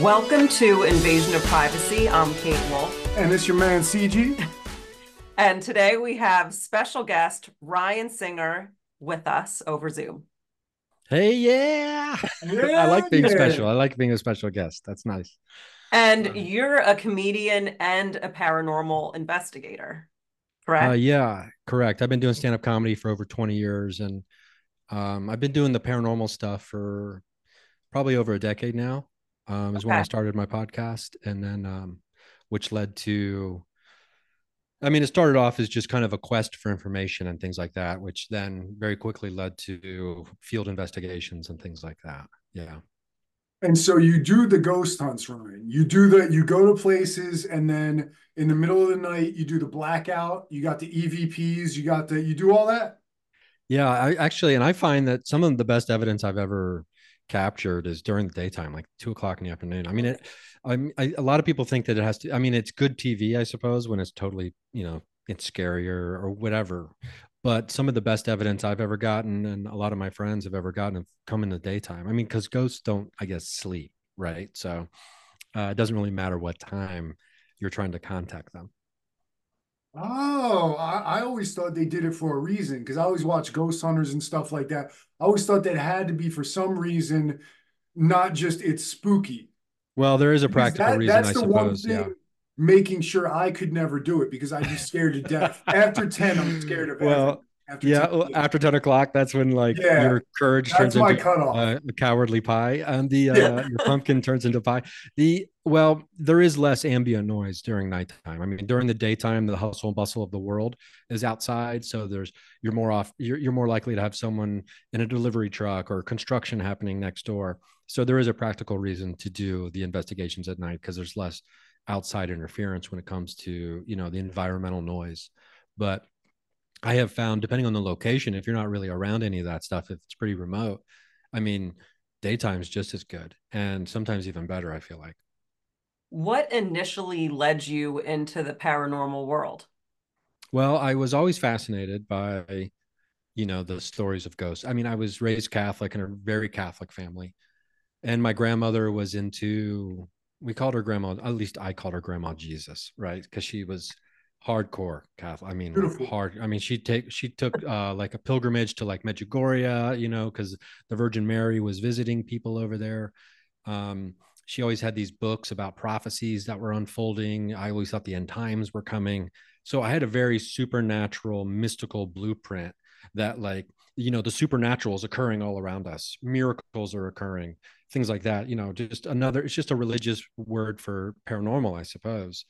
Welcome to Invasion of Privacy. I'm Kate Wolff. And it's your man CG. And today we have special guest Ryan Singer with us over Zoom. Hey, yeah. Yeah, I like being yeah. special. I like being a special guest. That's nice. And Uh, you're a comedian and a paranormal investigator, correct? Uh, yeah, correct. I've been doing stand up comedy for over 20 years and um, I've been doing the paranormal stuff for probably over a decade now. Um, is when I started my podcast. And then, um, which led to, I mean, it started off as just kind of a quest for information and things like that, which then very quickly led to field investigations and things like that. Yeah. And so you do the ghost hunts, Ryan. You do the you go to places and then in the middle of the night you do the blackout. You got the EVPs, you got the you do all that? Yeah, I actually, and I find that some of the best evidence I've ever captured is during the daytime, like two o'clock in the afternoon. I mean, it, I'm, I, a lot of people think that it has to, I mean, it's good TV, I suppose, when it's totally, you know, it's scarier or whatever. But some of the best evidence I've ever gotten, and a lot of my friends have ever gotten, have come in the daytime. I mean, because ghosts don't, I guess, sleep, right? So uh, it doesn't really matter what time you're trying to contact them. Oh, I, I always thought they did it for a reason because I always watch ghost hunters and stuff like that. I always thought that had to be for some reason, not just it's spooky. Well, there is a practical that- reason, that's I the one suppose. Yeah. Making sure I could never do it because I'd be scared to death. After 10, I'm scared of Well, everything. After Yeah, 10, well, after 10 o'clock, that's when like Yeah, your courage turns into cutoff. uh, a cowardly pie, and the uh, Yeah. your pumpkin turns into pie. The well, there is less ambient noise during nighttime. I mean, during the daytime, the hustle and bustle of the world is outside, so there's you're more off. You're you're more likely to have someone in a delivery truck or construction happening next door. So there is a practical reason to do the investigations at night because there's less outside interference when it comes to you know the environmental noise, but I have found, depending on the location, if you're not really around any of that stuff, if it's pretty remote, I mean, daytime's just as good and sometimes even better, I feel like. What initially led you into the paranormal world? Well, I was always fascinated by, you know, the stories of ghosts. I mean, I was raised Catholic in a very Catholic family. And my grandmother was into, we called her grandma, at least I called her grandma Jesus, right? Because she was hardcore Catholic. I mean, Beautiful. hard. I mean, she take she took uh like a pilgrimage to like Medjugorje, you know, because the Virgin Mary was visiting people over there. Um, she always had these books about prophecies that were unfolding. I always thought the end times were coming. So I had a very supernatural, mystical blueprint that, like, you know, the supernatural is occurring all around us. Miracles are occurring, things like that. You know, just another. It's just a religious word for paranormal, I suppose.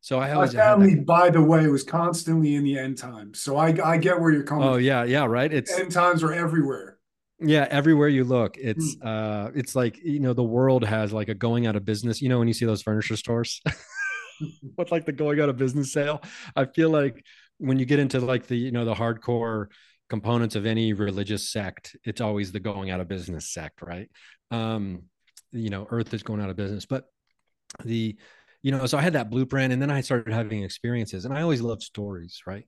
So I My always had family, by the way, was constantly in the end times. So I, I get where you're coming Oh from. yeah, yeah, right. It's End times are everywhere. yeah, everywhere you look, it's uh, it's like you know the world has like a going out of business. You know when you see those furniture stores. with like the going out of business sale. I feel like when you get into like the you know the hardcore components of any religious sect, it's always the going out of business sect, right? Um, you know, Earth is going out of business, but the you know, so I had that blueprint, and then I started having experiences, and I always loved stories, right?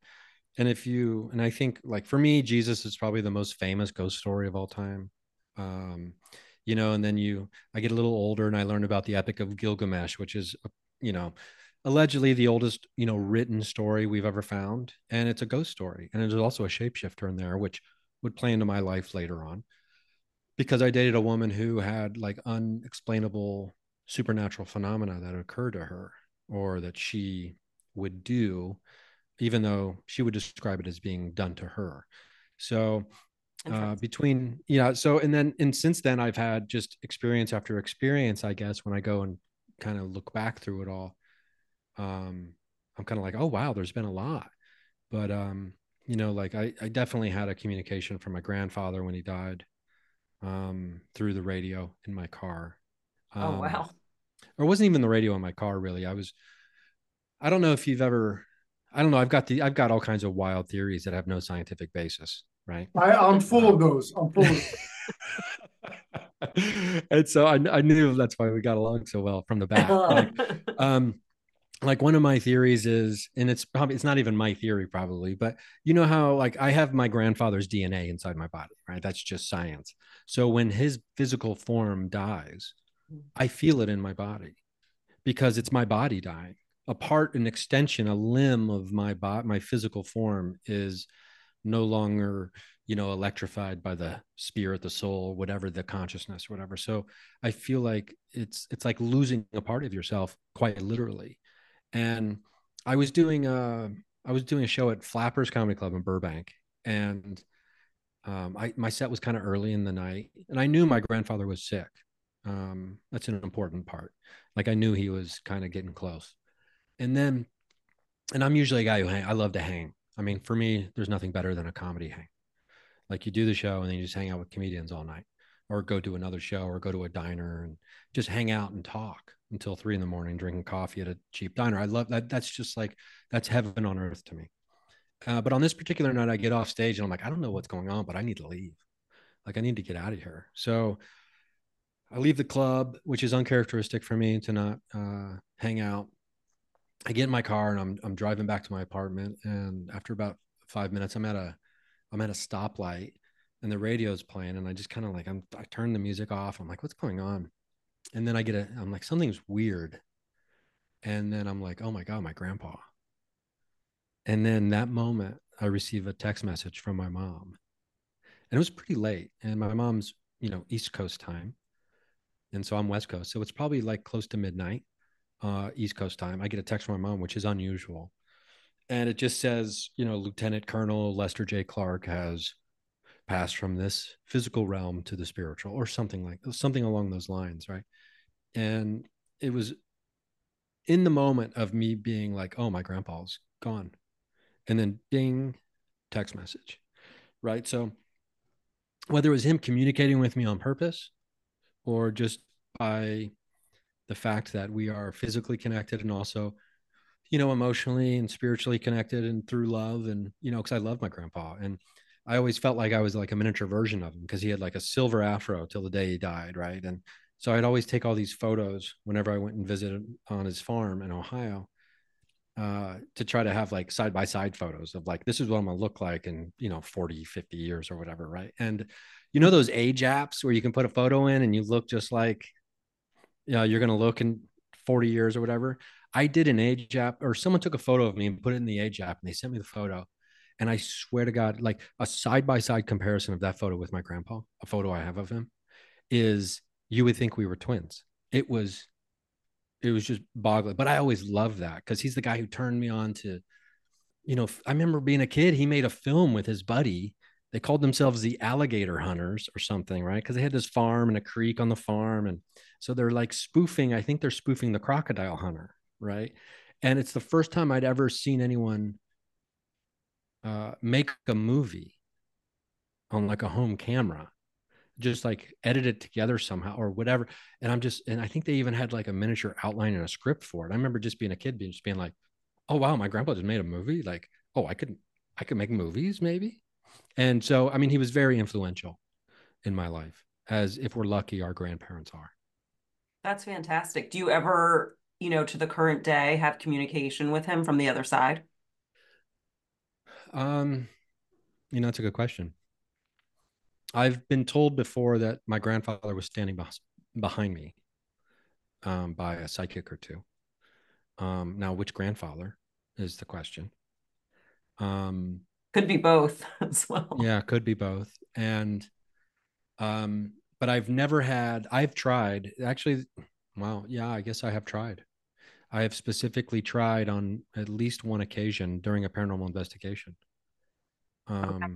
And if you and I think like for me, Jesus is probably the most famous ghost story of all time. Um, you know, and then you I get a little older and I learned about the Epic of Gilgamesh, which is you know allegedly the oldest you know written story we've ever found and it's a ghost story and there's also a shapeshifter in there which would play into my life later on because i dated a woman who had like unexplainable supernatural phenomena that occurred to her or that she would do even though she would describe it as being done to her. So uh, between you know so and then and since then i've had just experience after experience i guess when i go and kind of look back through it all um i'm kind of like oh wow there's been a lot but um you know like i i definitely had a communication from my grandfather when he died um through the radio in my car oh um, wow. or it wasn't even the radio in my car really i was i don't know if you've ever i don't know i've got the i've got all kinds of wild theories that have no scientific basis right I, I'm full of those. I'm full of and so I, I knew that's why we got along so well from the back. Like, um, like one of my theories is and it's probably it's not even my theory probably but you know how like i have my grandfather's dna inside my body right? That's just science. So when his physical form dies i feel it in my body because it's my body dying. A part an extension a limb of my body my physical form is no longer you know electrified by the spirit the soul whatever the consciousness whatever. So i feel like it's it's like losing a part of yourself quite literally and I was doing a I was doing a show at Flappers Comedy Club in Burbank, and um, I my set was kind of early in the night, and I knew my grandfather was sick. Um, that's an important part. Like I knew he was kind of getting close, and then, and I'm usually a guy who hang. I love to hang. I mean, for me, there's nothing better than a comedy hang. Like you do the show and then you just hang out with comedians all night, or go to another show, or go to a diner and just hang out and talk until three in the morning drinking coffee at a cheap diner. I love that. That's just like that's heaven on earth to me. Uh, but on this particular night, I get off stage and I'm like, I don't know what's going on, but I need to leave. Like I need to get out of here. So I leave the club, which is uncharacteristic for me to not uh, hang out. I get in my car and I'm I'm driving back to my apartment. And after about five minutes, I'm at a I'm at a stoplight and the radio's playing. And I just kind of like I'm I turn the music off. I'm like, what's going on? And then I get a, I'm like, something's weird. And then I'm like, oh my God, my grandpa. And then that moment, I receive a text message from my mom. And it was pretty late. And my mom's, you know, East Coast time. And so I'm West Coast. So it's probably like close to midnight, uh, East Coast time. I get a text from my mom, which is unusual. And it just says, you know, Lieutenant Colonel Lester J. Clark has passed from this physical realm to the spiritual or something like something along those lines right and it was in the moment of me being like oh my grandpa's gone. And then ding text message right? So whether it was him communicating with me on purpose or just by the fact that we are physically connected and also you know emotionally and spiritually connected and through love and you know because i love my grandpa. And I always felt like I was like a miniature version of him because he had like a silver afro till the day he died, right? And so I'd always take all these photos whenever I went and visited on his farm in Ohio uh, to try to have like side by side photos of like, this is what I'm going to look like in, you know, 40, 50 years or whatever, right? And you know, those age apps where you can put a photo in and you look just like, you know, you're going to look in 40 years or whatever. I did an age app or someone took a photo of me and put it in the age app and they sent me the photo and I swear to God, like a side by side comparison of that photo with my grandpa, a photo I have of him, is you would think we were twins. It was, it was just boggling. But I always loved that because he's the guy who turned me on to, you know, I remember being a kid, he made a film with his buddy. They called themselves the alligator hunters or something, right? Because they had this farm and a creek on the farm. And so they're like spoofing, I think they're spoofing the crocodile hunter, right? And it's the first time I'd ever seen anyone uh, make a movie on like a home camera just like edit it together somehow or whatever. And i'm just and i think they even had like a miniature outline and a script for it. I remember just being a kid being just being like oh wow my grandpa just made a movie? Like oh i could i could make movies maybe? And so i mean he was very influential in my life as if we're lucky our grandparents are. That's fantastic. Do you ever you know to the current day have communication with him from the other side? Um, you know, that's a good question. I've been told before that my grandfather was standing behind me um, by a psychic or two. Um, now, which grandfather is the question? Um, could be both as well. Yeah, could be both. And, um, but I've never had, I've tried actually. Well, yeah, I guess I have tried. I have specifically tried on at least one occasion during a paranormal investigation. Um, okay.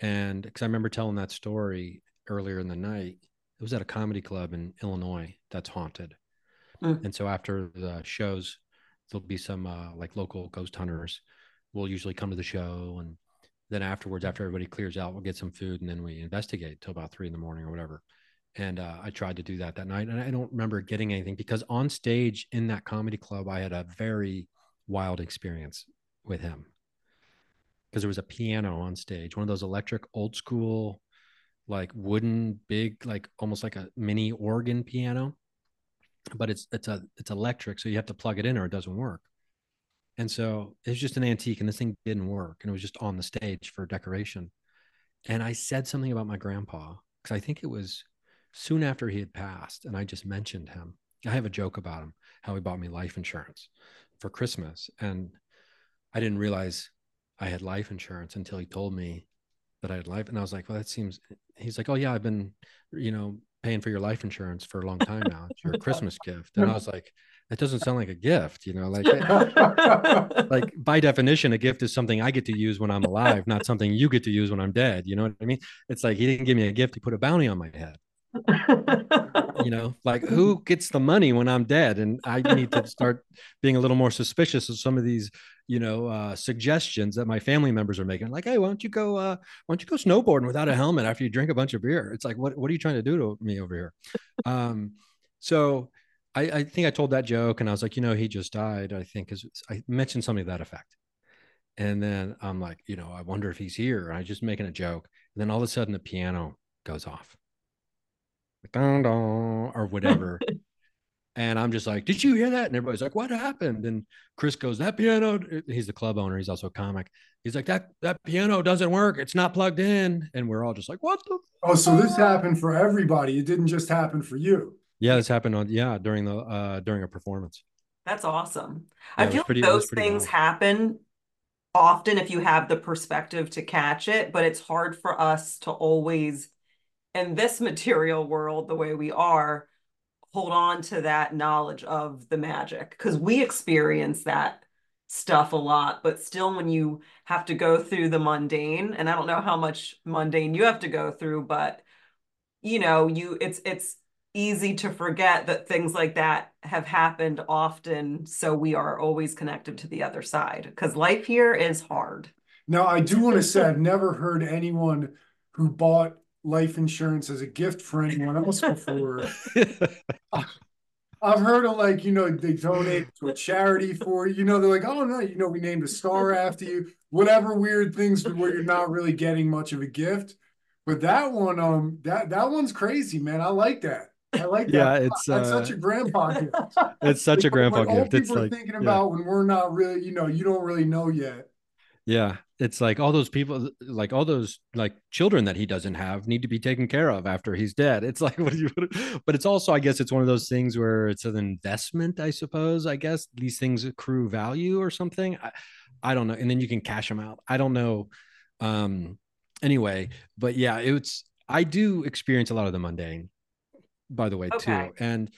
And because I remember telling that story earlier in the night, it was at a comedy club in Illinois that's haunted. Mm. And so after the shows, there'll be some uh, like local ghost hunters will usually come to the show. And then afterwards, after everybody clears out, we'll get some food and then we investigate till about three in the morning or whatever and uh, I tried to do that that night, and I don't remember getting anything because on stage in that comedy club, I had a very wild experience with him because there was a piano on stage, one of those electric old school, like wooden, big, like almost like a mini organ piano, but it's it's a it's electric, so you have to plug it in or it doesn't work. And so it's just an antique, and this thing didn't work, and it was just on the stage for decoration. And I said something about my grandpa because I think it was soon after he had passed, and I just mentioned him. I have a joke about him, how he bought me life insurance for Christmas, and I didn't realize I had life insurance until he told me that I had life, and I was like, "Well, that seems." He's like, "Oh yeah, I've been, you know, paying for your life insurance for a long time now. It's your Christmas gift," and I was like, "That doesn't sound like a gift, you know, like." like by definition, a gift is something I get to use when I'm alive, not something you get to use when I'm dead. You know what I mean? It's like he didn't give me a gift; he put a bounty on my head you know like who gets the money when i'm dead? And i need to start being a little more suspicious of some of these you know uh, suggestions that my family members are making. Like hey why don't you go uh, why don't you go snowboarding without a helmet after you drink a bunch of beer? It's like what, what are you trying to do to me over here? Um, so I, I think i told that joke and i was like you know he just died i think because i mentioned something to that effect. And then i'm like you know i wonder if he's here. And i just making a joke. And then all of a sudden the piano goes off or whatever. and I'm just like, did you hear that? And everybody's like, what happened? And Chris goes, that piano, he's the club owner. He's also a comic. He's like, that, that piano doesn't work. It's not plugged in. And we're all just like, what the? Oh, so this happened for everybody. It didn't just happen for you. Yeah, this happened on, yeah, during the, uh, during a performance. That's awesome. Yeah, I feel pretty, like those things wild. happen often if you have the perspective to catch it, but it's hard for us to always in this material world the way we are hold on to that knowledge of the magic because we experience that stuff a lot. But still when you have to go through the mundane and i don't know how much mundane you have to go through but you know you it's it's easy to forget that things like that have happened often so we are always connected to the other side because life here is hard. Now i do want to say i've never heard anyone who bought life insurance as a gift for anyone else before. I've heard of like, you know, they donate to a charity for you. know, they're like, oh no, you know, we named a star after you, whatever weird things where you're not really getting much of a gift. But that one, um, that that one's crazy, man. I like that. I like that. Yeah, it's that's uh, such a grandpa gift. It's such a grandpa gift. People it's are like, thinking about yeah. when we're not really, you know, you don't really know yet. Yeah, it's like all those people, like all those like children that he doesn't have, need to be taken care of after he's dead. It's like, what do you? But it's also, I guess, it's one of those things where it's an investment. I suppose. I guess these things accrue value or something. I, I don't know, and then you can cash them out. I don't know. Um. Anyway, but yeah, it's. I do experience a lot of the mundane, by the way, okay. too, and.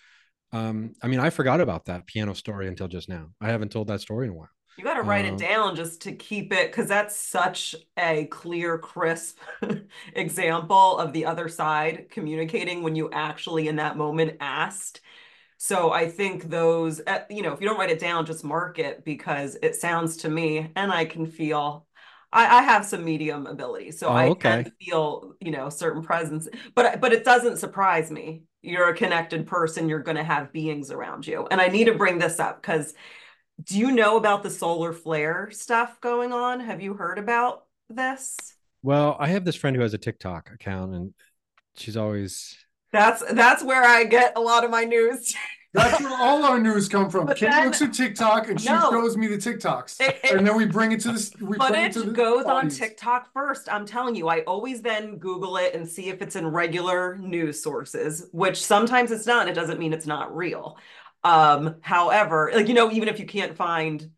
Um, I mean, I forgot about that piano story until just now. I haven't told that story in a while. You got to write it down just to keep it because that's such a clear, crisp example of the other side communicating when you actually in that moment asked. So I think those, eh, you know, if you don't write it down, just mark it because it sounds to me, and I can feel. I, I have some medium ability, so oh, I okay. can feel, you know, certain presence. But but it doesn't surprise me. You're a connected person. You're going to have beings around you, and I need to bring this up because do you know about the solar flare stuff going on? Have you heard about this? Well, I have this friend who has a TikTok account and she's always That's that's where I get a lot of my news. That's where all our news come from. But Kim then, looks at TikTok and she no, shows me the TikToks, it, it, and then we bring it to this. We footage it goes on TikTok first. I'm telling you, I always then Google it and see if it's in regular news sources, which sometimes it's not. It doesn't mean it's not real. Um, however, like you know, even if you can't find,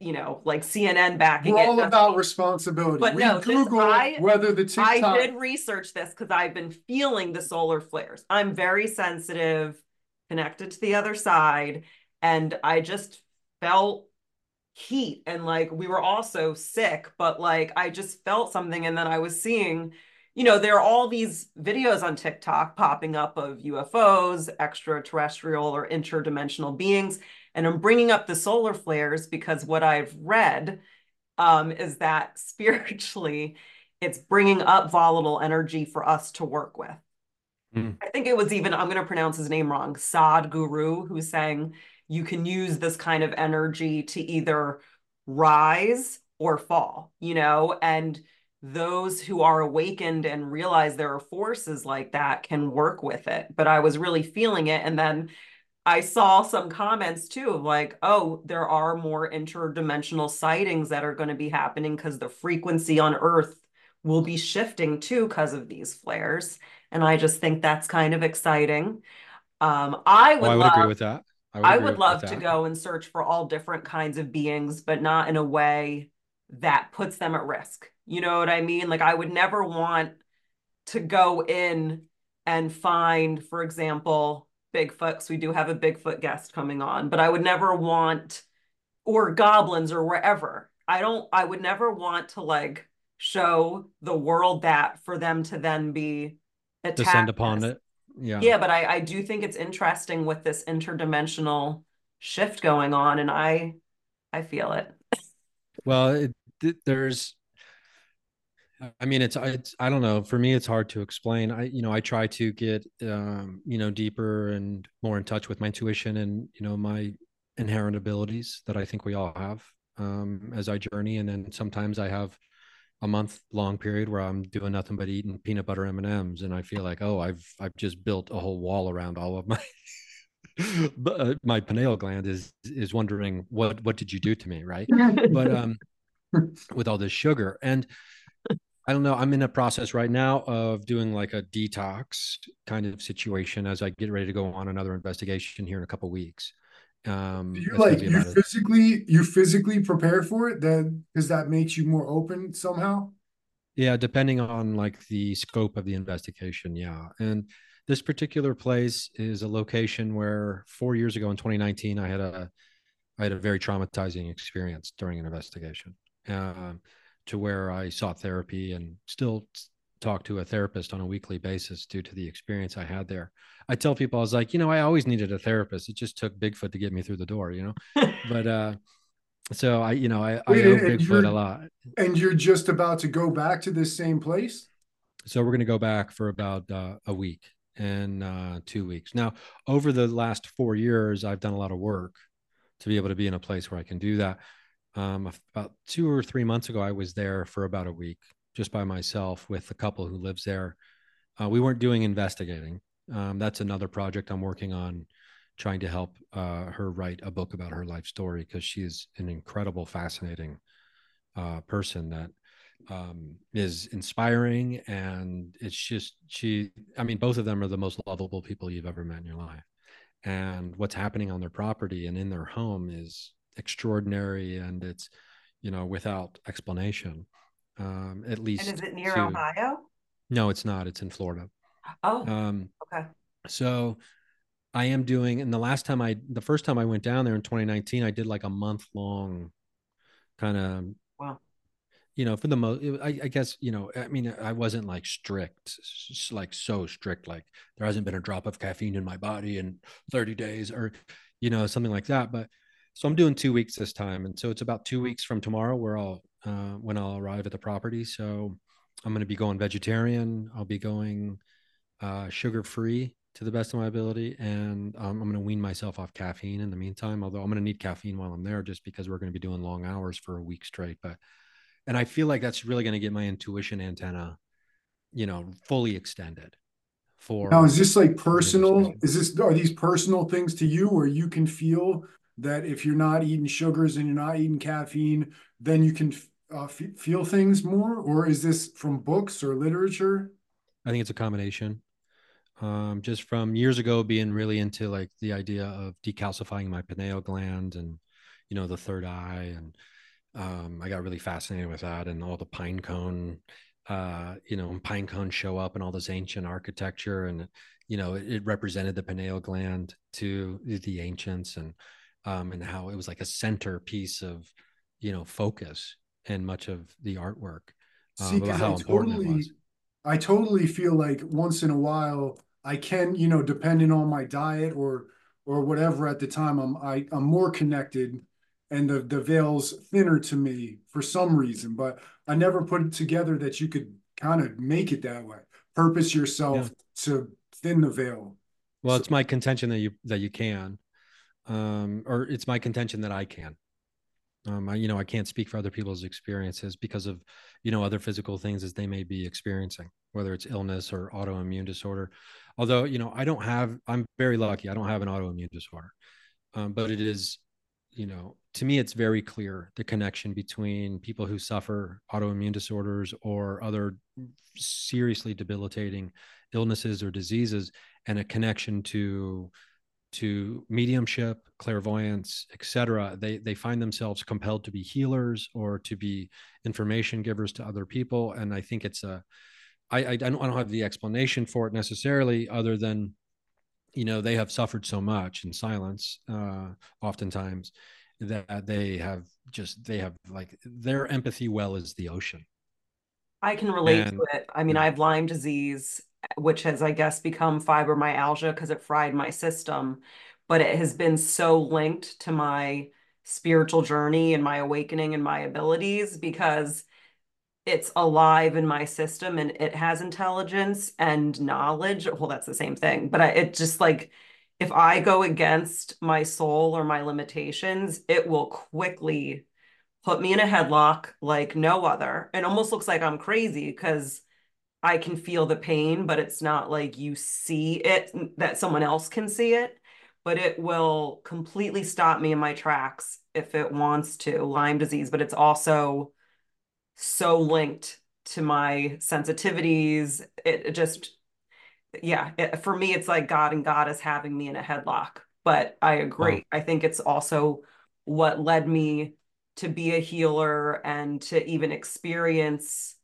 you know, like CNN backing We're all it, about responsibility. But we no, Google I, whether the TikTok. I did research this because I've been feeling the solar flares. I'm very sensitive, connected to the other side, and I just felt heat and like we were also sick but like i just felt something and then i was seeing you know, there are all these videos on TikTok popping up of UFOs, extraterrestrial or interdimensional beings. And I'm bringing up the solar flares because what I've read um, is that spiritually, it's bringing up volatile energy for us to work with. Mm. I think it was even, I'm going to pronounce his name wrong, Sadhguru, who's saying you can use this kind of energy to either rise or fall, you know, and those who are awakened and realize there are forces like that can work with it. But I was really feeling it. And then I saw some comments too of like, oh, there are more interdimensional sightings that are going to be happening because the frequency on Earth will be shifting too because of these flares. And I just think that's kind of exciting. Um, I would, Oh, I would love, agree with that. would I would love to that. go and search for all different kinds of beings, but not in a way that puts them at risk. You know what I mean? Like I would never want to go in and find, for example, Bigfoot, because we do have a Bigfoot guest coming on, but I would never want, or goblins or wherever. I don't, I would never want to like show the world that for them to then be attacked. Descend upon it. Yeah. Yeah, but I, I do think it's interesting with this interdimensional shift going on, and I I feel it. Well, it, th- there's, I mean, it's, it's, I don't know. For me, it's hard to explain. I, you know, I try to get, um, you know, deeper and more in touch with my intuition and, you know, my inherent abilities that I think we all have um, as I journey. And then sometimes I have a month long period where I'm doing nothing but eating peanut butter M and M's, and I feel like, oh, I've, I've just built a whole wall around all of my. but uh, my pineal gland is is wondering what what did you do to me right but um with all this sugar and i don't know i'm in a process right now of doing like a detox kind of situation as i get ready to go on another investigation here in a couple weeks um Do you like you physically you physically prepare for it? Then because that makes you more open somehow. yeah depending on like the scope of the investigation yeah and this particular place is a location where four years ago in 2019 i had a i had a very traumatizing experience during an investigation um, to where i sought therapy and still talk to a therapist on a weekly basis due to the experience i had there i tell people i was like you know i always needed a therapist it just took bigfoot to get me through the door you know but uh so i you know i, I Wait, owe and- and bigfoot a lot And you're just about to go back to this same place. So we're going to go back for about uh, a week and uh, two weeks. Now, over the last four years, I've done a lot of work to be able to be in a place where I can do that. Um, about two or three months ago, I was there for about a week just by myself with a couple who lives there. Uh, we weren't doing investigating. Um, that's another project I'm working on, trying to help uh, her write a book about her life story because she's an incredible, fascinating uh, person that um, is inspiring and it's just she i mean both of them are the most lovable people you've ever met in your life and what's happening on their property and in their home is extraordinary and it's you know without explanation um at least And is it near to- Ohio? no it's not it's in florida Oh, um okay. so I am doing, and the last time I, the first time I went down there in 2019, I did like a month long kind of, Wow. you know, for the most, I, I guess, you know, I mean, I wasn't like strict, like so strict, like there hasn't been a drop of caffeine in my body in 30 days or, you know, something like that. But so I'm doing two weeks this time. And so it's about two weeks from tomorrow where I'll, uh, when I'll arrive at the property. So I'm going to be going vegetarian. I'll be going uh, sugar free to the best of my ability. And um, I'm going to wean myself off caffeine in the meantime, although I'm going to need caffeine while I'm there just because we're going to be doing long hours for a week straight. But, and I feel like that's really going to get my intuition antenna, you know, fully extended for. Now, is this like personal? Is this are these personal things to you where you can feel that if you're not eating sugars and you're not eating caffeine, then you can uh, feel things more? Or is this from books or literature? I think it's a combination. Um, just from years ago being really into like the idea of decalcifying my pineal gland and you know the third eye and um, I got really fascinated with that and all the pine cone uh, you know, pine cones show up and all this ancient architecture and you know, it, it represented the pineal gland to the ancients and um, and how it was like a centerpiece of you know focus and much of the artwork um, See, how I important it totally, was. I totally feel like once in a while I can, you know, depending on my diet or or whatever at the time, I'm I, I'm more connected and the the veil's thinner to me for some reason. But I never put it together that you could kind of make it that way. Purpose yourself to thin the veil. Well, So- it's my contention that you that you can, um, or it's my contention that I can. Um, I, you know, I can't speak for other people's experiences because of, you know, other physical things as they may be experiencing, whether it's illness or autoimmune disorder. Although, you know, I don't have, I'm very lucky. I don't have an autoimmune disorder, um, but it is, you know, to me, it's very clear the connection between people who suffer autoimmune disorders or other seriously debilitating illnesses or diseases and a connection to to mediumship, clairvoyance, etc. They they find themselves compelled to be healers or to be information givers to other people, and I think it's a I, I don't I don't have the explanation for it necessarily, other than you know they have suffered so much in silence, uh, oftentimes that they have just they have like their empathy well is the ocean. I can relate and, to it. I mean, yeah. I have Lyme disease which has, I guess, become fibromyalgia because it fried my system. But it has been so linked to my spiritual journey and my awakening and my abilities because it's alive in my system and it has intelligence and knowledge. Well, that's the same thing, but I, it just like if I go against my soul or my limitations, it will quickly put me in a headlock like no other. It almost looks like I'm crazy because I can feel the pain, but it's not like you see it, that someone else can see it, but it will completely stop me in my tracks if it wants to, Lyme disease, but it's also so linked to my sensitivities. It, it just, yeah, it, for me, it's like God and God is having me in a headlock. But I agree. Wow. I think it's also what led me to be a healer and to even experience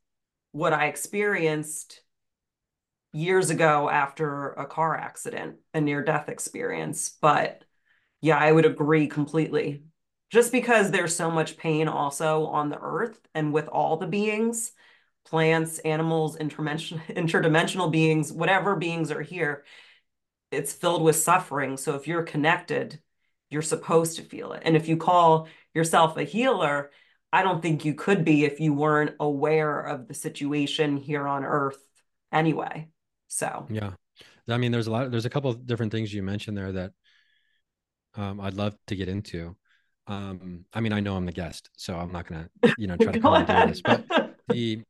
what I experienced years ago after a car accident, a near death experience. But yeah, I would agree completely. Just because there's so much pain also on the earth and with all the beings, plants, animals, interdimensional, interdimensional beings, whatever beings are here, it's filled with suffering. So if you're connected, you're supposed to feel it. And if you call yourself a healer, I don't think you could be if you weren't aware of the situation here on earth anyway. So, yeah. I mean, there's a lot, there's a couple of different things you mentioned there that um, I'd love to get into. Um, I mean, I know I'm the guest, so I'm not going to, you know, try to comment on this, but the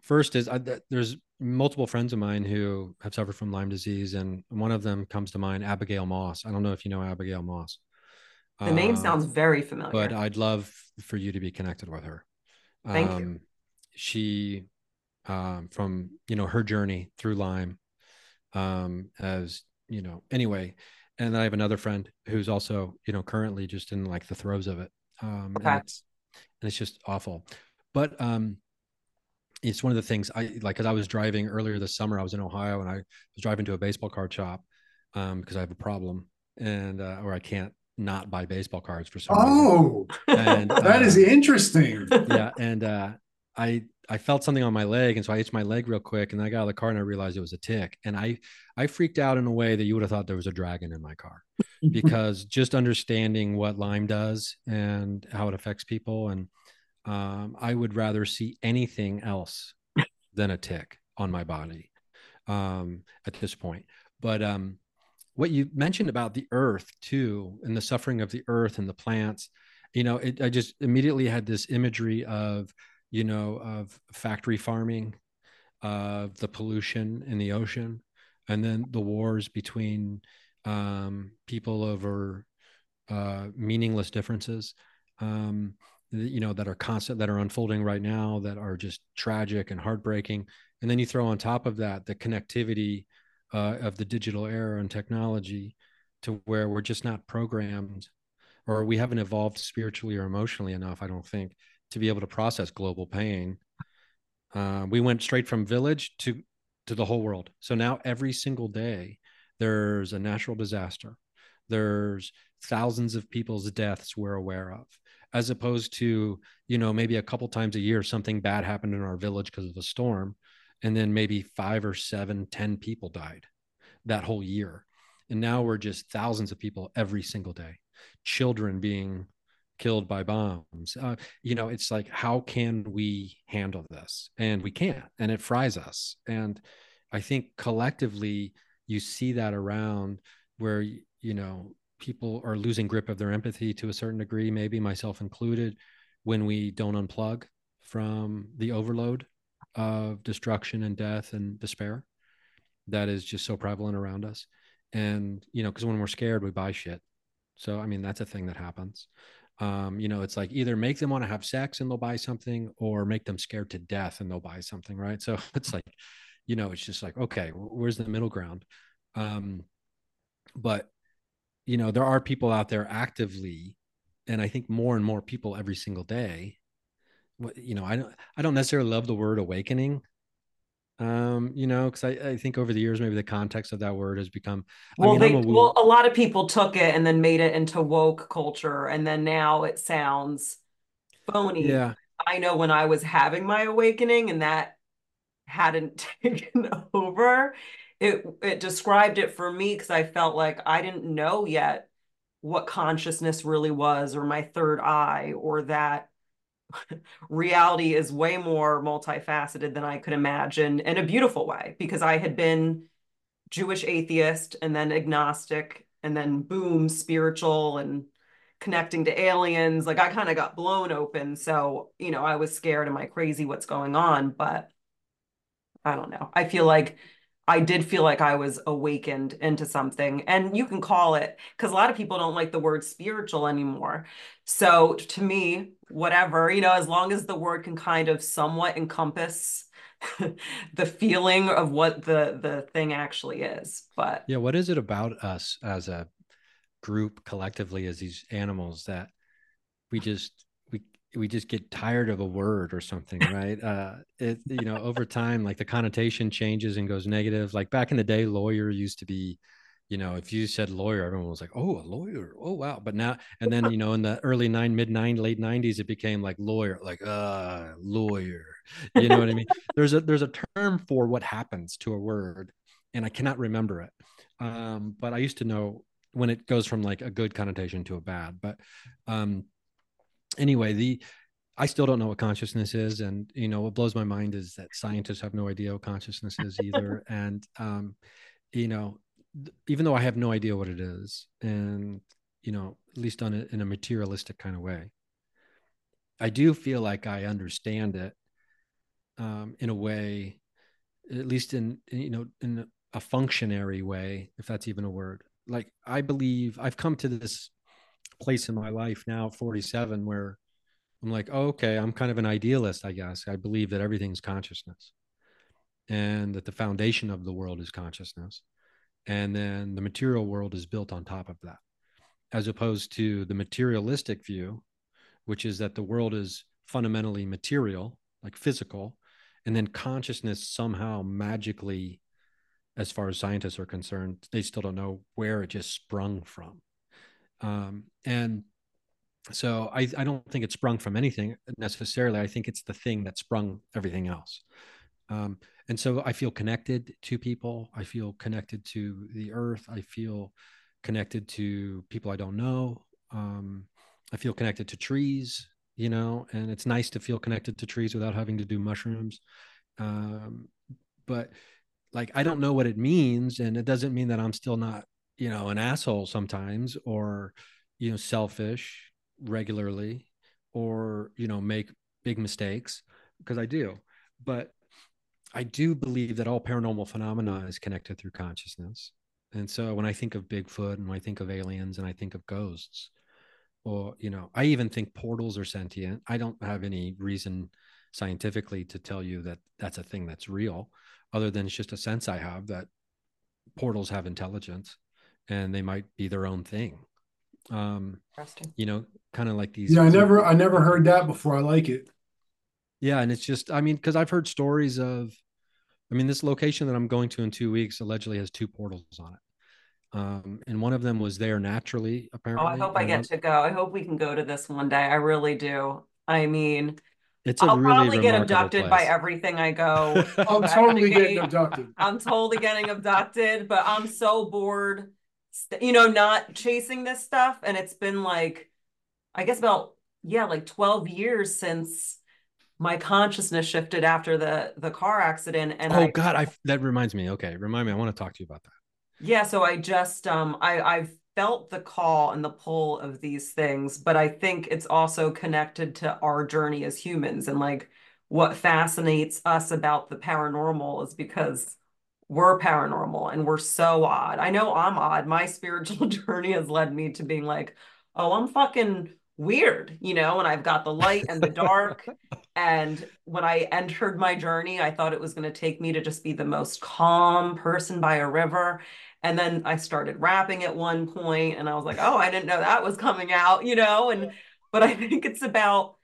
first is I, there's multiple friends of mine who have suffered from Lyme disease, and one of them comes to mind, Abigail Moss. I don't know if you know Abigail Moss. The name uh, sounds very familiar. But I'd love for you to be connected with her. Thank um, you. She, um, from you know her journey through Lyme, um, as you know. Anyway, and I have another friend who's also you know currently just in like the throes of it. Um, okay. and, it's, and it's just awful. But um, it's one of the things I like because I was driving earlier this summer. I was in Ohio and I was driving to a baseball card shop um, because I have a problem and uh, or I can't not buy baseball cards for some oh, reason. And, that uh, is interesting. Yeah, and uh, I I felt something on my leg, and so I itched my leg real quick, and I got out of the car and I realized it was a tick, and I I freaked out in a way that you would have thought there was a dragon in my car, because just understanding what Lyme does and how it affects people, and um, I would rather see anything else than a tick on my body um, at this point. But um, what you mentioned about the earth too and the suffering of the earth and the plants you know it, i just immediately had this imagery of you know of factory farming of the pollution in the ocean and then the wars between um, people over uh, meaningless differences um, you know that are constant that are unfolding right now that are just tragic and heartbreaking. And then you throw on top of that the connectivity uh, of the digital era and technology to where we're just not programmed or we haven't evolved spiritually or emotionally enough, I don't think, to be able to process global pain. Uh, we went straight from village to to the whole world. So now every single day there's a natural disaster. There's thousands of people's deaths we're aware of, as opposed to, you know, maybe a couple times a year something bad happened in our village because of a storm and then maybe five or seven, ten people died that whole year. And now we're just thousands of people every single day, children being killed by bombs. Uh, you know, it's like, how can we handle this? And we can't, and it fries us. And I think collectively, you see that around where, you know, people are losing grip of their empathy to a certain degree, maybe myself included, when we don't unplug from the overload of destruction and death and despair that is just so prevalent around us. And, you know, because when we're scared, we buy shit. So, I mean, that's a thing that happens. Um, you know, it's like either make them want to have sex and they'll buy something or make them scared to death and they'll buy something. Right. So it's like, you know, it's just like, okay, where's the middle ground? Um, but, you know, there are people out there actively, and I think more and more people every single day. You know, I don't, I don't necessarily love the word awakening um you know because I, I think over the years maybe the context of that word has become well I mean, they, a well a lot of people took it and then made it into woke culture and then now it sounds phony. Yeah. I know when i was having my awakening and that hadn't taken over it it described it for me because i felt like i didn't know yet what consciousness really was or my third eye or that reality is way more multifaceted than I could imagine in a beautiful way because I had been Jewish atheist and then agnostic and then boom, spiritual and connecting to aliens. Like I kind of got blown open. So, you know, I was scared. Am I crazy? What's going on? But I don't know. I feel like I did feel like I was awakened into something. And you can call it, because a lot of people don't like the word spiritual anymore. So to me, whatever, you know, as long as the word can kind of somewhat encompass the feeling of what the the thing actually is. But yeah, what is it about us as a group collectively as these animals that we just we we just get tired of a word or something right uh it you know over time like the connotation changes and goes negative like back in the day lawyer used to be you know if you said lawyer everyone was like oh a lawyer? Oh wow. But now and then you know in the early nine mid nine late 90s it became like lawyer like uh lawyer. You know what i mean? There's a there's a term for what happens to a word and i cannot remember it um but i used to know when it goes from like a good connotation to a bad but um anyway, the I still don't know what consciousness is, and you know what blows my mind is that scientists have no idea what consciousness is either. and um, you know, even though I have no idea what it is, and you know, at least on it in a materialistic kind of way, I do feel like I understand it um, in a way, at least in you know in a functionary way, if that's even a word. Like I believe I've come to this place in my life now 47 where i'm like oh, okay i'm kind of an idealist i guess i believe that everything's consciousness and that the foundation of the world is consciousness and then the material world is built on top of that as opposed to the materialistic view which is that the world is fundamentally material like physical and then consciousness somehow magically as far as scientists are concerned they still don't know where it just sprung from um, and so I, I don't think it sprung from anything necessarily. I think it's the thing that sprung everything else. Um, and so I feel connected to people. I feel connected to the earth. I feel connected to people I don't know. Um, I feel connected to trees, you know, and it's nice to feel connected to trees without having to do mushrooms. Um, but like, I don't know what it means. And it doesn't mean that I'm still not you know an asshole sometimes or you know selfish regularly or you know make big mistakes because i do but i do believe that all paranormal phenomena is connected through consciousness and so when i think of bigfoot and when i think of aliens and i think of ghosts or you know i even think portals are sentient i don't have any reason scientifically to tell you that that's a thing that's real other than it's just a sense i have that portals have intelligence and they might be their own thing. Um, you know, kind of like these. Yeah, I never, I never heard that before. I like it. Yeah, and it's just, I mean, because I've heard stories of, I mean, this location that I'm going to in two weeks allegedly has two portals on it. Um, and one of them was there naturally, apparently. Oh, I hope I get to go. I hope we can go to this one day. I really do. I mean, it's a I'll really probably get abducted place. by everything I go. I'm totally getting abducted. I'm totally getting abducted, but I'm so bored you know, not chasing this stuff. And it's been like, I guess about, yeah, like 12 years since my consciousness shifted after the the car accident and oh I, god i that reminds me okay remind me i want to talk to you about that yeah so i just um i i've felt the call and the pull of these things, but I think it's also connected to our journey as humans and like what fascinates us about the paranormal is because we're paranormal and we're so odd. I know I'm odd. My spiritual journey has led me to being like, oh, I'm fucking weird, you know, and I've got the light and the dark. and when I entered my journey, I thought it was going to take me to just be the most calm person by a river. And then I started rapping at one point and I was like, oh, I didn't know that was coming out, you know, and but I think it's about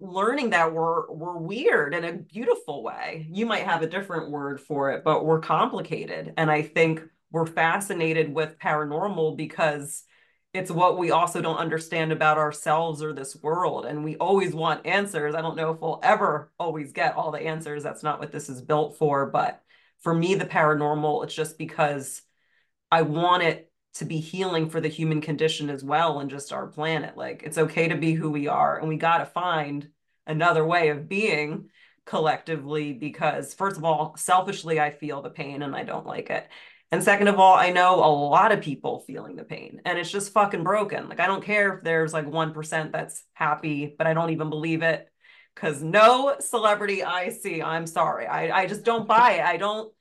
learning that we're we're weird in a beautiful way. You might have a different word for it, but we're complicated. And I think we're fascinated with paranormal because it's what we also don't understand about ourselves or this world. And we always want answers. I don't know if we'll ever always get all the answers. That's not what this is built for. But for me, the paranormal, it's just because I want it to be healing for the human condition as well and just our planet. Like it's okay to be who we are. And we got to find another way of being collectively because, first of all, selfishly, I feel the pain and I don't like it. And second of all, I know a lot of people feeling the pain and it's just fucking broken. Like, I don't care if there's like 1% that's happy, but I don't even believe it because no celebrity I see, I'm sorry. I, I just don't buy it. I don't.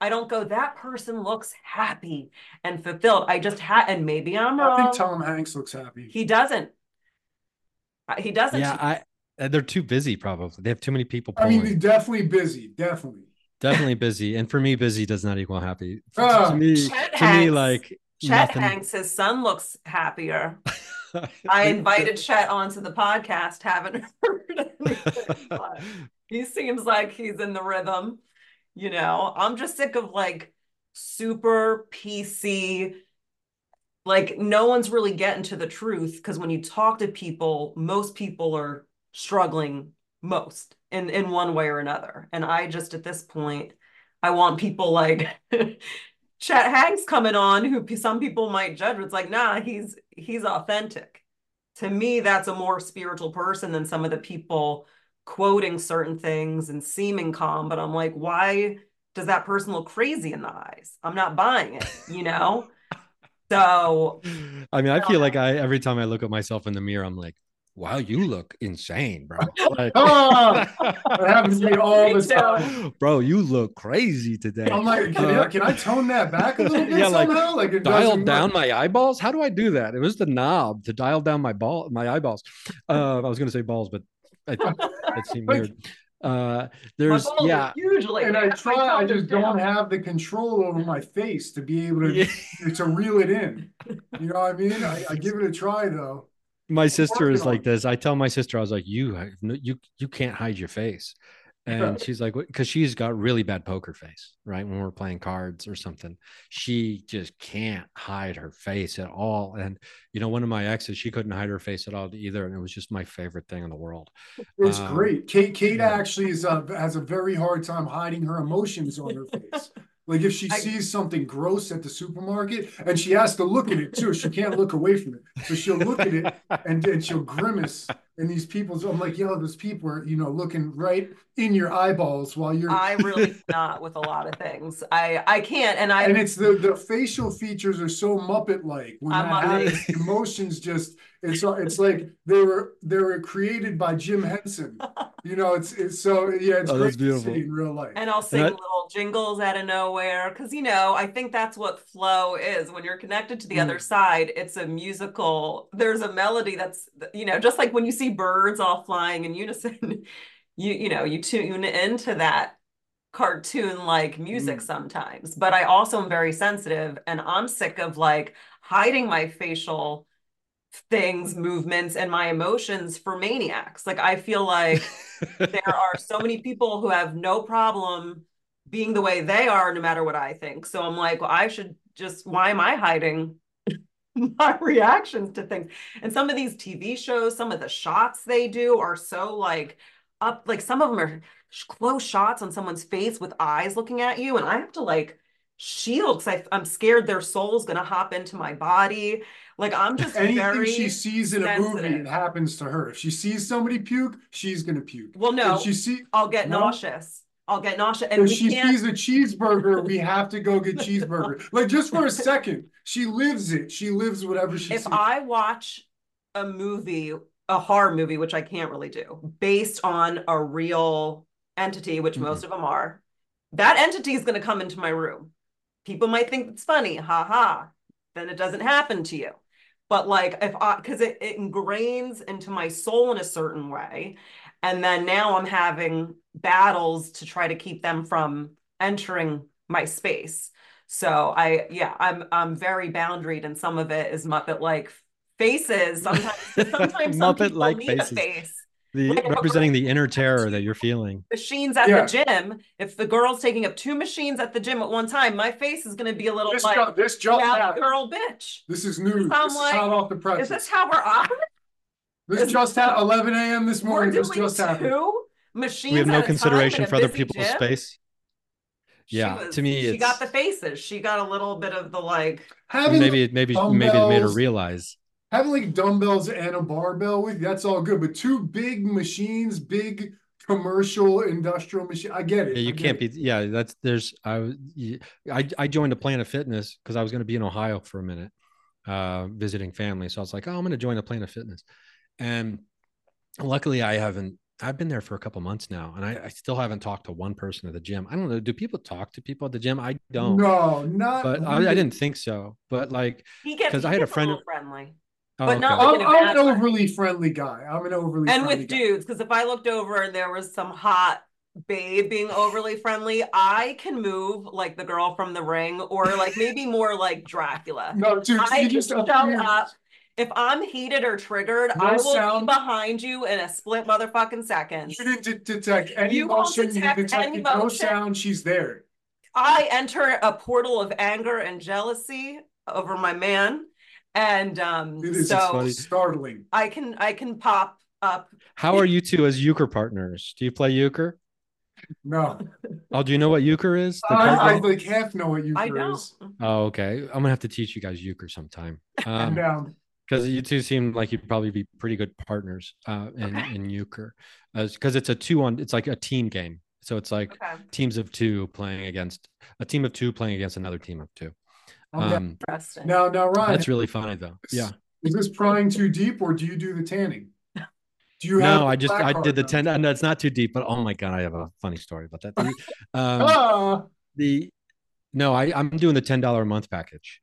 I don't go, that person looks happy and fulfilled. I just had, and maybe I'm wrong. I think Tom Hanks looks happy. He doesn't. He doesn't. Yeah, I, uh, they're too busy. Probably they have too many people. Pulling. I mean, he's definitely busy. Definitely definitely busy. And for me, busy does not equal happy. Oh, to me, Chet to Hanks, me, like Chet nothing. Hanks, his son looks happier. I invited Chet onto the podcast. Haven't heard anything, he seems like he's in the rhythm. You know, I'm just sick of like super PC. Like no one's really getting to the truth because when you talk to people, most people are struggling most in in one way or another. And I just at this point, I want people like Chet Hanks coming on, who some people might judge. It's like, nah, he's he's authentic. To me, that's a more spiritual person than some of the people quoting certain things and seeming calm. But I'm like, why does that person look crazy in the eyes? I'm not buying it, you know. so, I mean, I feel like I every time I look at myself in the mirror, I'm like, wow, you look insane, bro. Like, oh, that happens to me all the time. Bro, you look crazy today. I'm like, can, uh, I, can I tone that back a little bit yeah, somehow? Like, like dial down my eyeballs. How do I do that? It was the knob to dial down my ball, my eyeballs. Uh, I was going to say balls, but I, that seemed weird. Uh, there's yeah, usually, and I try. I just down. don't have the control over my face to be able to yeah. to reel it in. You know what I mean? I, I give it a try though my sister is like this. I tell my sister, I was like, you, you, you can't hide your face. And she's like, because she's got really bad poker face, right? When we're playing cards or something, she just can't hide her face at all. And, you know, one of my exes, she couldn't hide her face at all either. And it was just my favorite thing in the world. It's um, great. Kate, Kate yeah. actually is, uh, has a very hard time hiding her emotions on her face. Like if she I, sees something gross at the supermarket and she has to look at it too, she can't look away from it. So she'll look at it and, and she'll grimace. And these people, I'm like, yo, those people are, you know, looking right in your eyeballs while you're. I really not with a lot of things. I I can't, and I. And it's the the facial features are so Muppet like when I'm that happens, emotions just it's it's like they were they were created by Jim Henson. You know, it's it's so yeah, it's oh, great to see in real life. And I'll sing and I, little jingles out of nowhere because you know I think that's what flow is. When you're connected to the mm. other side, it's a musical. There's a melody that's you know just like when you see birds all flying in unison. You you know you tune into that cartoon like music mm. sometimes. But I also am very sensitive, and I'm sick of like hiding my facial things, movements, and my emotions for maniacs. Like I feel like there are so many people who have no problem being the way they are, no matter what I think. So I'm like, well, I should just. Why am I hiding? my reactions to things and some of these tv shows some of the shots they do are so like up like some of them are close shots on someone's face with eyes looking at you and i have to like shield because i'm scared their soul's gonna hop into my body like I'm just anything she sees in sensitive. a movie, it happens to her. If she sees somebody puke, she's gonna puke. Well, no, if she see, I'll get no? nauseous. I'll get nauseous. And If she can't, sees a cheeseburger, we have to go get cheeseburger. Like just for a second, she lives it. She lives whatever she if sees. I watch a movie, a horror movie, which I can't really do, based on a real entity, which Mhm. most of them are, that entity is going to come into my room. People might think it's funny, ha ha. Then it doesn't happen to you. But like if I, because it, it ingrains into my soul in a certain way. And then now I'm having battles to try to keep them from entering my space. So I, yeah, I'm I'm very boundaried, and some of it is Muppet like faces. Sometimes, sometimes some people Muppet-like need faces. a face. The Like, representing the inner terror that you're feeling. Machines at Yeah. the gym. If the girl's taking up two machines at the gym at one time, my face is going to be a little This, like, ju- this just "Proud happened. girl, bitch. This is news. I'm This is like, hot off the Is this how we're operating? This is- just at 11 a.m. this morning. This just happened. two machines. We have no consideration for other people's gym? space. She Yeah, was- to me, she got the faces. She got a little bit of the like. Having Maybe it maybe maybe it made her realize. Having like dumbbells and a barbell with you, that's all good. But two big machines, big commercial industrial machine. I get it. Yeah, you get can't it. be. Yeah, that's there's. I was- y- I I joined a Planet Fitness because I was going to be in Ohio for a minute, uh, visiting family. So I was like, oh, I'm going to join a Planet Fitness, and luckily I haven't. I've been there for a couple months now, and I, I still haven't talked to one person at the gym. I don't know. Do people talk to people at the gym? I don't. No, not. But I, I didn't think so. But like, He gets 'Cause he I had a friend- little friendly. Oh, But not okay. like- I'm, in a I'm an overly friendly guy. I'm an overly and friendly with guy. dudes because if i looked over and there was some hot babe being overly friendly i can move like the girl from the ring or like maybe more like dracula No, dude, i you just shut appear- up if i'm heated or triggered No i will sound. be behind you in a split motherfucking second You didn't de- detect any You won't motion. detect you detected any no sound. She's there. i enter a portal of anger and jealousy over my man and um It is so funny. startling. i can i can pop up How are you two as euchre partners? Do you play euchre? No, Oh, do you know what euchre is? The card I, I like half know what euchre i know is. Oh, okay. I'm gonna have to teach you guys euchre sometime. I'm Um, down. because you two seem like you'd probably be pretty good partners uh, in Okay. in euchre, because it's a two on. It's like a team game, so it's like okay teams of two playing against a team of two playing against another team of two. I'm down. Um, interesting Now, now, Ryan, that's really funny though. Yeah. is this prying too deep, or do you do the tanning? Do you? No, the I just I did the now? ten. No, it's not too deep, but oh my god, I have a funny story about that. The, um, Ah, the no, I I'm doing the ten dollar a month package,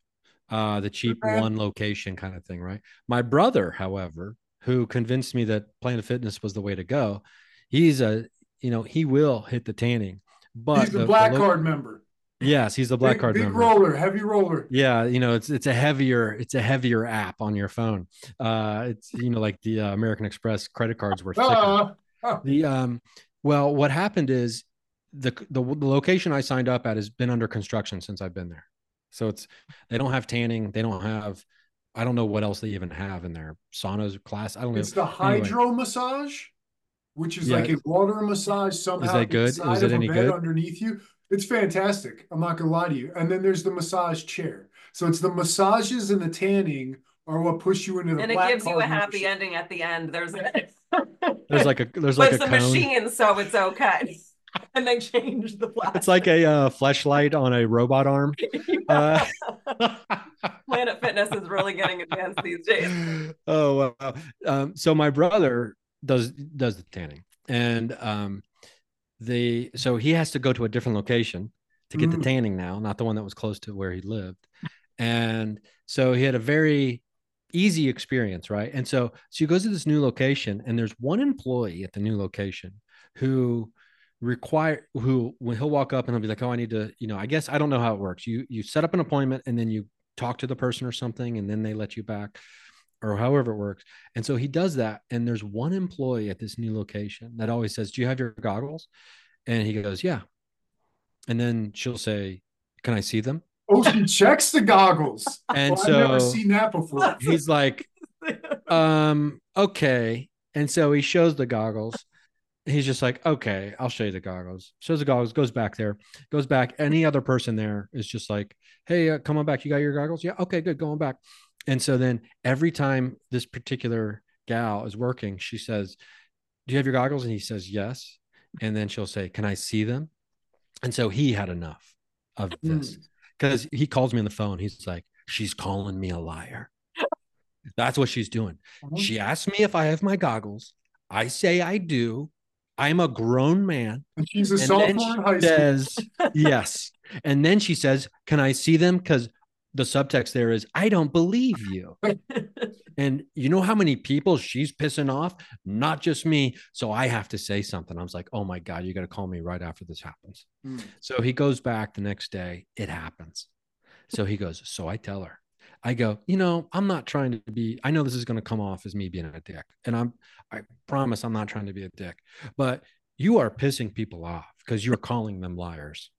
uh, the cheap Okay. one location kind of thing, right? My brother, however, who convinced me that Planet Fitness was the way to go, he's a you know he will hit the tanning, but he's a the- black the lo- card member. Yes, he's the black big, card big member. roller, heavy roller. Yeah, you know, it's it's a heavier it's a heavier app on your phone. Uh, it's you know like the uh, American Express credit cards were. Ah, ah. The um, well, what happened is the, the the location I signed up at has been under construction since I've been there. So it's they don't have tanning, they don't have I don't know what else they even have in their saunas class. I don't know. It's the Anyway. hydro massage, which is Yeah. like a water massage somehow. Is that good? Is it any good? Underneath you, it's fantastic. I'm not gonna lie to you. And then there's the massage chair. So it's the massages and the tanning are what push you into the and it black gives you a happy membership. ending at the end. There's a There's like a there's like a a cone. machine, so it's okay. And they change the plastic. It's like a uh, fleshlight on a robot arm. Uh, Planet Fitness is really getting advanced these days. oh wow. Um, so my brother does does the tanning, and um, the so he has to go to a different location to get the Mm. tanning now, not the one that was close to where he lived, and so he had a very easy experience, right? And so so he goes to this new location, and there's one employee at the new location who require who when he'll walk up and he'll be like oh i need to you know i guess i don't know how it works you you set up an appointment and then you talk to the person or something and then they let you back or however it works. And so he does that and there's one employee at this new location that always says do you have your goggles? And he goes yeah. And then she'll say can i see them? Oh, she checks the goggles. and Well, I've never so seen that before. he's like um okay. And so he shows the goggles. He's just like okay i'll show you the goggles. Shows the goggles goes back there goes back. Any other person there is just like hey uh, come on back. You got your goggles? Yeah okay good going back and so then every time this particular gal is working she says do you have your goggles and he says yes and then she'll say can i see them And so he had enough of this Mm. because he calls me on the phone. He's like, she's calling me a liar. That's what she's doing. Uh-huh. She asks me if I have my goggles. I say I do. I'm a grown man. And she's a And sophomore in she high school. says, yes. And then she says, Can I see them? Because the subtext there is, I don't believe you. And you know how many people she's pissing off? Not just me. So I have to say something. I was like, Oh my God, you got to call me right after this happens. Mm. So he goes back the next day. It happens. So he goes, So I tell her, I go, you know, I'm not trying to be, I know this is going to come off as me being a dick. And I'm, I promise I'm not trying to be a dick, but you are pissing people off because you're calling them liars.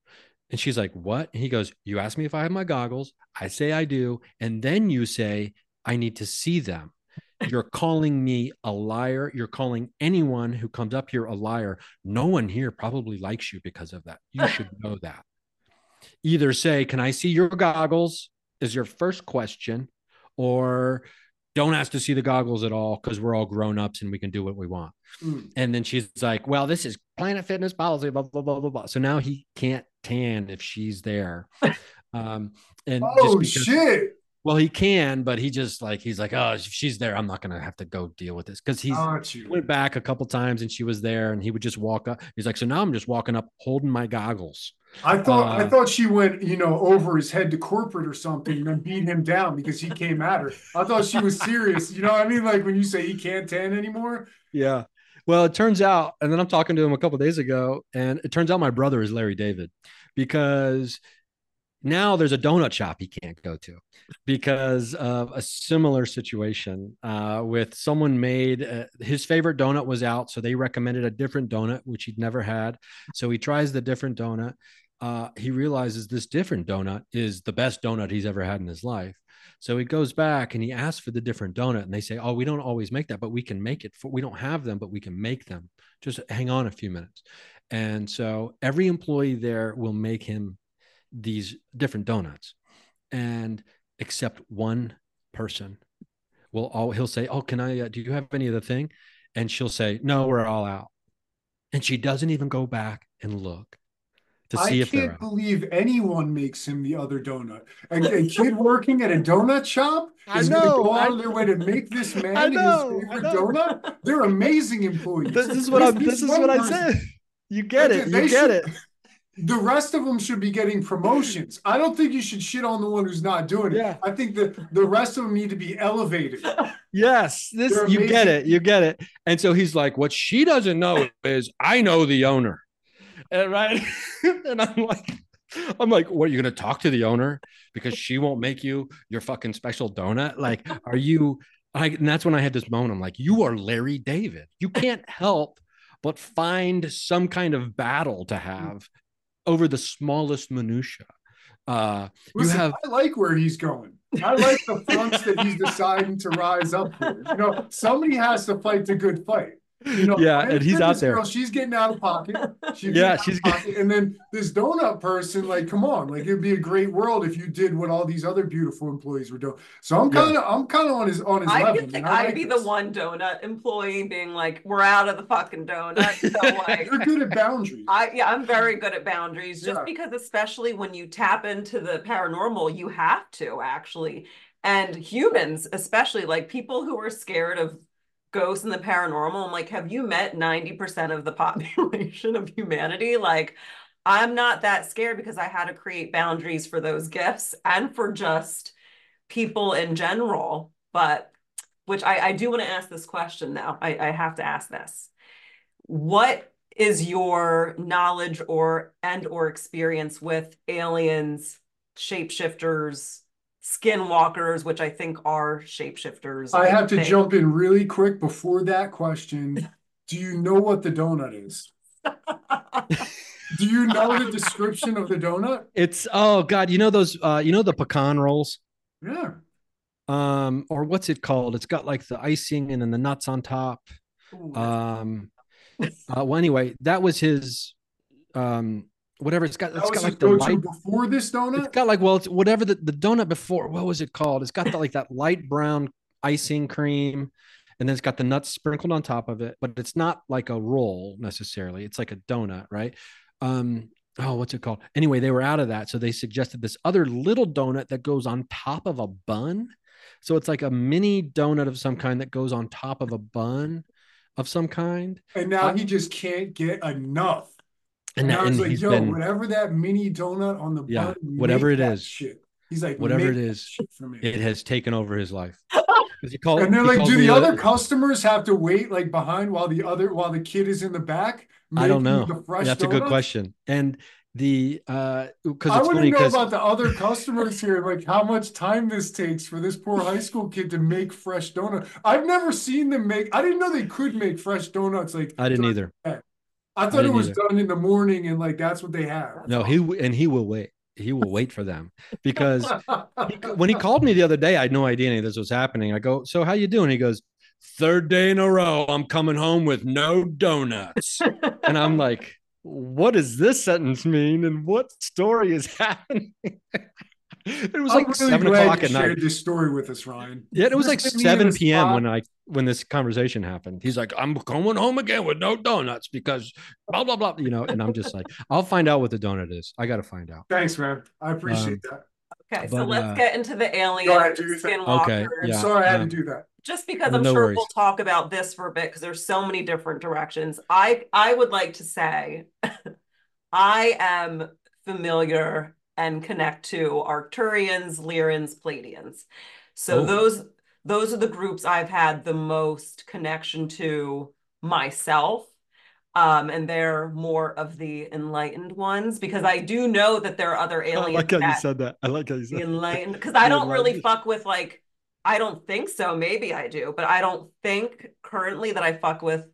And she's like, What? And he goes, You ask me if I have my goggles. I say I do. And then you say, I need to see them. You're calling me a liar. You're calling anyone who comes up here a liar. No one here probably likes you because of that. You should know that. Either say, Can I see your goggles? is your first question, or don't ask to see the goggles at all because we're all grown ups and we can do what we want. Mm. And then she's like, Well, this is Planet Fitness policy, blah, blah, blah, blah, blah. So now he can't tan if she's there. Um, and Oh just because, shit! well, he can, but he just like, he's like, Oh, if she's there, I'm not going to have to go deal with this because he's Got you. went back a couple times and she was there and he would just walk up. He's like, So now I'm just walking up holding my goggles. I thought I Uh, thought she went, you know, over his head to corporate or something and then beat him down because he came at her. I thought she was serious. You know what I mean? Like when you say he can't tan anymore. Yeah. Well, it turns out, and then I'm talking to him a couple days ago, and it turns out my brother is Larry David because now there's a donut shop he can't go to because of a similar situation uh, with someone made uh, his favorite donut was out, so they recommended a different donut which he'd never had. So he tries the different donut. Uh, he realizes this different donut is the best donut he's ever had in his life. So he goes back and he asks for the different donut, and they say, "Oh, we don't always make that, but we can make it. For, we don't have them, but we can make them. Just hang on a few minutes." And so every employee there will make him these different donuts, and except one person will all he'll say, "Oh, can I? Uh, do you have any of the thing?" And she'll say, "No, we're all out." And she doesn't even go back and look to see I if they're can't out. believe anyone makes him the other donut. A, a kid working at a donut shop I is going to go out I- of their way to make this man know, his favorite donut. They're amazing employees. This is what I'm. This is one what I said. You get it. They You get should- it. The rest of them should be getting promotions. I don't think you should shit on the one who's not doing it. Yeah. I think the the rest of them need to be elevated. Yes, this you get it. You get it. And so he's like, what she doesn't know is I know the owner. And right. and I'm like, I'm like, what are you gonna talk to the owner? Because she won't make you your fucking special donut. Like, are you I and that's when I had this moment. I'm like, you are Larry David. You can't help but find some kind of battle to have over the smallest minutia. Uh you have I like where he's going. I like the fronts that he's deciding to rise up for. You know, somebody has to fight the good fight. You know, Yeah, and he's out there. Girl, she's getting out of pocket. She's Yeah, getting out of she's- pocket. and then this donut person, like, come on, like it'd be a great world if you did what all these other beautiful employees were doing. So I'm kind of, I'm kind of on his on his I level. Think I'd like be this. the one donut employee being like, we're out of the fucking donut. So like You're good at boundaries. I yeah, I'm very good at boundaries just Yeah. because especially when you tap into the paranormal, you have to actually. And humans, especially like people who are scared of ghosts and the paranormal, I'm like, have you met 90% of the population of humanity? Like, I'm not that scared because I had to create boundaries for those gifts and for just people in general. But which I, I do want to ask this question now. I, I have to ask this. What is your knowledge or and or experience with aliens, shapeshifters, skinwalkers, which I think are shapeshifters? I have to think. jump in really quick before that question. Do you know what the donut is? Do you know the description of the donut? it's oh god, you know those uh you know the pecan rolls? Yeah. um or what's it called it's got like the icing and then the nuts on top Ooh, um uh, well anyway that was his um whatever it's got It's got like the light before this it's donut? got like well it's whatever the, the donut before what was it called it's got the, like that light brown icing cream and then it's got the nuts sprinkled on top of it but it's not like a roll necessarily it's like a donut right um oh, what's it called? Anyway, they were out of that. So they suggested this other little donut that goes on top of a bun. So it's like a mini donut of some kind that goes on top of a bun of some kind. And now he just can't get enough. And, now that, it's and like, he's yo, been, whatever that mini donut on the Yeah, bun, whatever make it that is. shit. He's like, Whatever it is, it that is, shit for me. it has taken over his life. he called- and they're he like, do me the a- other customers have to wait like behind while the other while the kid is in the back? I don't know. The fresh That's a good question. And the uh because I it's want funny to know because about the other customers here, like how much time this takes for this poor high school kid to make fresh donuts. I've never seen them make. I didn't know they could make fresh donuts. Like I didn't either. I thought it was either. done in the morning, and like that's what they have. No, he and he will wait. He will wait for them because he, when he called me the other day, I had no idea any of this was happening. I go, "So how you doing?" He goes, third day in a row, I'm coming home with no donuts." and I'm like, "What does this sentence mean? And what story is happening?" it was I'm like really seven glad o'clock you at night. shared this story with us, Ryan. Yeah, it was This like put me in a 7 p.m. spot- when I when this conversation happened. He's like, I'm going home again with no donuts because blah blah blah. You know, and I'm just like, I'll find out what the donut is. I gotta find out. Thanks, man. I appreciate that. Okay, so let's uh, get into the alien Go ahead, do your thing. skinwalkers. Okay, yeah. Sorry, I had um, to do that. Just because No I'm sure worries. we'll talk about this for a bit because there's so many different directions. I I would like to say I am familiar and connect to Arcturians, Lyrians, Pleiadians. So Oh. those those are the groups I've had the most connection to myself. Um, and they're more of the enlightened ones because I do know that there are other aliens that- said that. I like how you the enlightened because I don't really fuck with like I don't think so. Maybe I do, but I don't think currently that I fuck with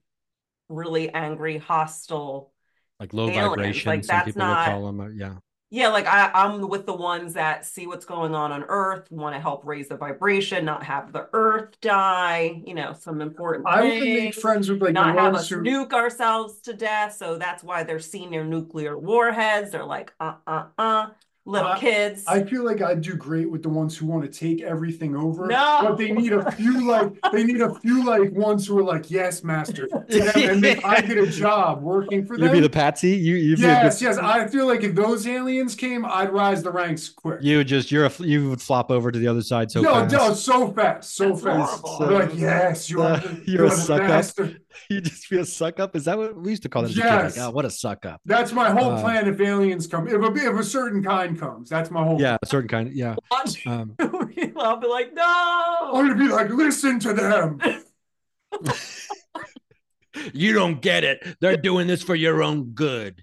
really angry, hostile. like low aliens, vibration. like, that's people not- them. yeah. Yeah, like I, I'm with the ones that see what's going on on Earth, want to help raise the vibration, not have the Earth die. You know, some important. I would make friends with like not the have us who nuke ourselves to death. So that's why they're senior nuclear warheads. They're like, uh, uh, uh, little I- kids. I feel like I'd do great with the ones who want to take everything over. No. But they need a few like they need a few like ones who are like, yes, master. to them, and if I get a job working for You'd them. be the patsy. You you'd yes, be a yes. I feel like if those aliens came, I'd rise the ranks quick. you would just you're a you would flop over to the other side so no, fast. no, so fast, so That's fast. horrible. They're like, yes, you are. Uh, the- you're a the suck up. master." You just be a suck up. Is that what we used to call that? As a kid? Yes. Like, oh, what a suck up. That's my whole Uh, plan. If aliens come, if a, if a certain kind comes, that's my whole. Yeah, a certain kind. Of, yeah. Um, I'll be like, no. I'm gonna be like, listen to them. you don't get it. They're doing this for your own good.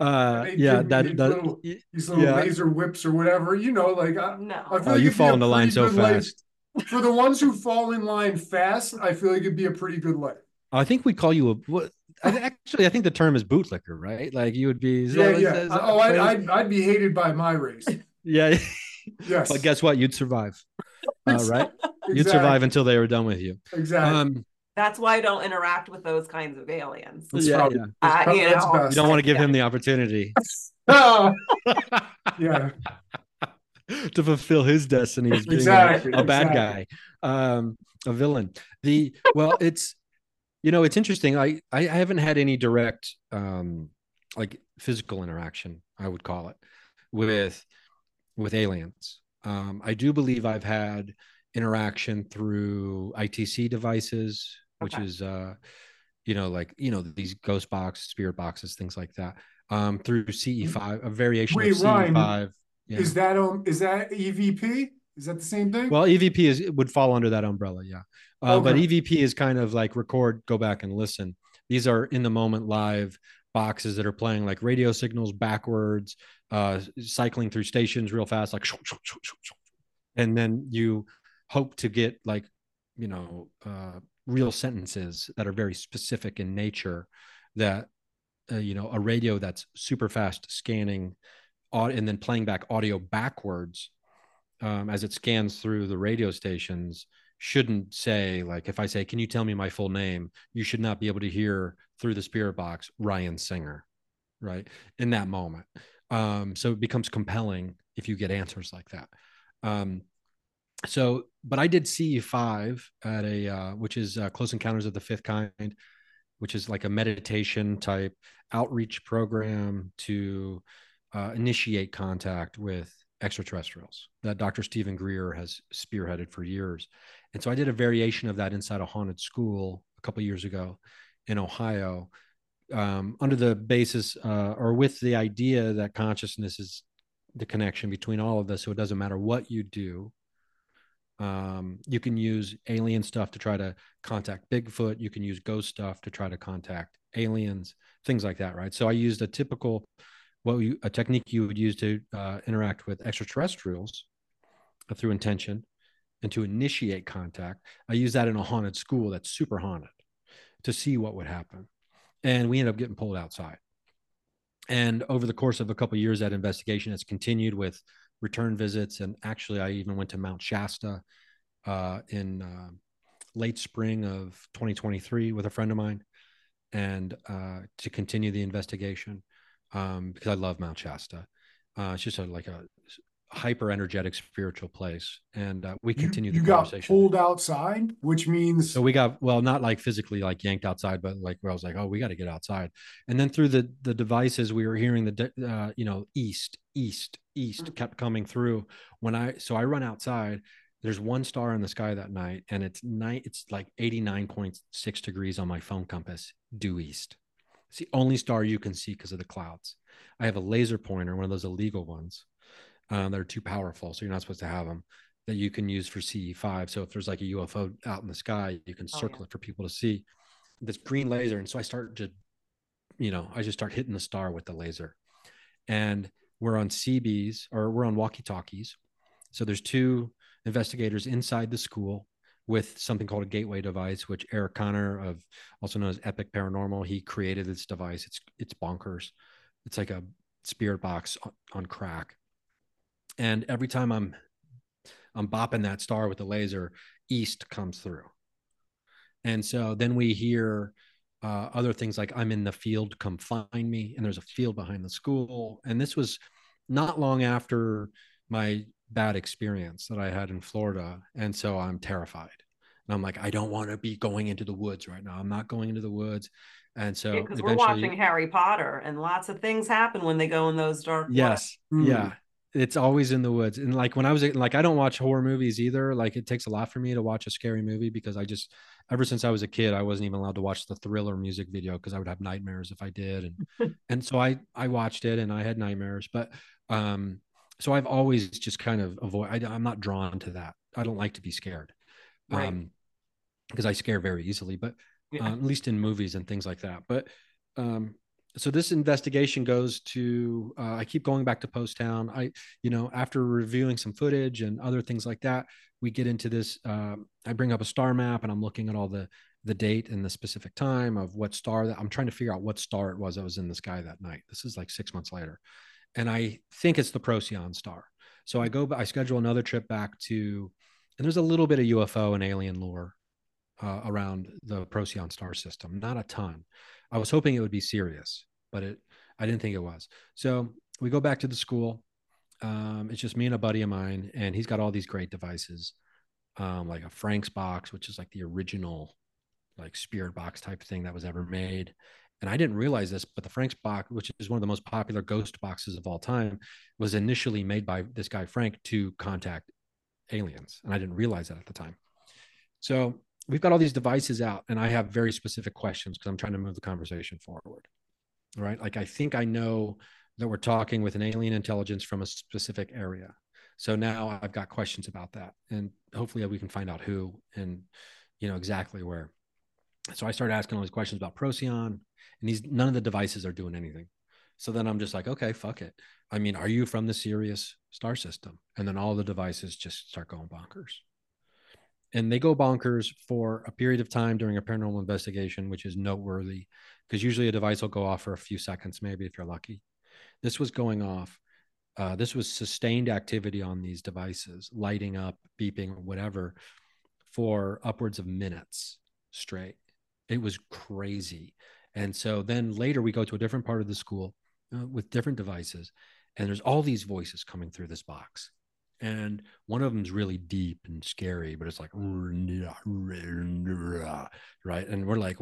Uh, yeah, give me that these that. little- These little Yeah. laser whips or whatever, you know, like I, I No. feel Oh, you it'd fall a in the line so good life. fast. For the ones who fall in line fast, I feel like it'd be a pretty good life. I think we call you a. What, I, actually, I think the term is bootlicker, right? Like you would be. Yeah, that- is yeah. that- is that Oh, I, phrase? I'd, I'd be hated by my race. yeah. Yes. but guess what? You'd survive. Uh, right? You'd survive until they were done with you. Exactly. Um, That's why I don't interact with those kinds of aliens. That's yeah, probably- yeah. Uh, probably- you know, best. You don't want to give him the opportunity Ah, yeah, to fulfill his destiny as being a- a, bad exactly. guy, um, a villain. The well, it's you know, it's interesting. I I haven't had any direct um, like physical interaction. I would call it with with aliens. Um, I do believe I've had interaction through ITC devices, which Okay. is uh, you know, like you know these ghost box, spirit boxes, things like that. Um, through CE5, a variation Wait, of CE5. Yeah. Is that um? Is that EVP? Is that the same thing? Well, EVP is it would fall under that umbrella, yeah. Uh, But EVP is kind of like record, go back and listen. These are in the moment live boxes that are playing like radio signals backwards, uh, cycling through stations real fast, like, and then you hope to get like, you know, uh, real sentences that are very specific in nature. That uh, you know, a radio that's super fast scanning, and then playing back audio backwards um, as it scans through the radio stations shouldn't say like if i say can you tell me my full name? You should not be able to hear through the spirit box ryan singer right in that moment. Um, so it becomes compelling if you get answers like that. Um, so but i did CE5 at a uh, which is uh, close encounters of the fifth kind which is like a meditation type outreach program to uh, initiate contact with extraterrestrials that Dr. Steven Greer has spearheaded for years. And so I did a variation of that inside a haunted school a couple years ago in Ohio, um, under the basis uh, or with the idea that consciousness is the connection between all of this. So it doesn't matter what you do. Um, you can use alien stuff to try to contact Bigfoot. You can use ghost stuff to try to contact aliens, things like that, right? So I used a typical, what you, a technique you would use to uh, interact with extraterrestrials through intention and to initiate contact. I use that in a haunted school that's super haunted to see what would happen. And we end up getting pulled outside. And over the course of a couple of years, that investigation has continued with return visits. And actually, I even went to Mount Shasta uh, in uh, late spring of 2023 with a friend of mine and uh, to continue the investigation um, because I love Mount Shasta. Uh, it's just a, like a hyper energetic spiritual place. And uh, we continue you, you got pulled outside which means so we got well not like physically like yanked outside but like where i was like oh we got to get outside. And then through the the devices we were hearing the uh, you know east east east mm-hmm. kept coming through. When i so i run outside there's one star in the sky that night and it's night it's like 89.6 degrees on my phone compass due east it's the only star you can see because of the clouds i have a laser pointer one of those illegal ones uh, that are too powerful, so you're not supposed to have them. That you can use for CE5. So if there's like a UFO out in the sky, you can circle oh, yeah. it for people to see. This green laser, and so I start to, you know, I just start hitting the star with the laser, and we're on CBs or we're on walkie talkies. So there's two investigators inside the school with something called a gateway device, which Eric Connor of also known as Epic Paranormal, he created this device. It's it's bonkers. It's like a spirit box on, on crack and every time i'm i'm bopping that star with the laser east comes through and so then we hear uh, other things like i'm in the field come find me and there's a field behind the school and this was not long after my bad experience that i had in florida and so i'm terrified. And i'm like i don't want to be going into the woods right now. I'm not going into the woods. And so because yeah, we're watching harry potter and lots of things happen when they go in those dark yes. Mm. yeah. It's always in the woods. And like when i was like i don't watch horror movies either. Like it takes a lot for me to watch a scary movie because i just ever since i was a kid i wasn't even allowed to watch the thriller music video because i would have nightmares if i did. And and so i i watched it and i had nightmares. But um so i've always just kind of avoid I, am not drawn to that. I don't like to be scared right. um because i scare very easily but yeah. uh, at least in movies and things like that. But um so this investigation goes to uh, i keep going back to post town. I you know after reviewing some footage and other things like that we get into this uh, i bring up a star map and i'm looking at all the the date and the specific time of what star that i'm trying to figure out what star it was that was in the sky that night. This is like six months later and i think it's the procyon star so i go i schedule another trip back to and there's a little bit of ufo and alien lore uh, around the procyon star system not a ton I was hoping it would be serious, but it I didn't think it was. So we go back to the school. Um, it's just me and a buddy of mine, and he's got all these great devices, um, like a Frank's box, which is like the original, like spirit box type thing that was ever made. And I didn't realize this, but the Frank's box, which is one of the most popular ghost boxes of all time, was initially made by this guy Frank to contact aliens, and I didn't realize that at the time. So we've got all these devices out and i have very specific questions because i'm trying to move the conversation forward right? Like i think i know that we're talking with an alien intelligence from a specific area. So now i've got questions about that and hopefully we can find out who and you know exactly where so i started asking all these questions about procyon and these none of the devices are doing anything so then i'm just like okay fuck it i mean are you from the sirius star system and then all the devices just start going bonkers and they go bonkers for a period of time during a paranormal investigation, which is noteworthy because usually a device will go off for a few seconds, maybe if you're lucky. This was going off. Uh, this was sustained activity on these devices, lighting up, beeping, whatever, for upwards of minutes straight. It was crazy. And so then later we go to a different part of the school uh, with different devices, and there's all these voices coming through this box. And one of them's really deep and scary but it's like right? And we're like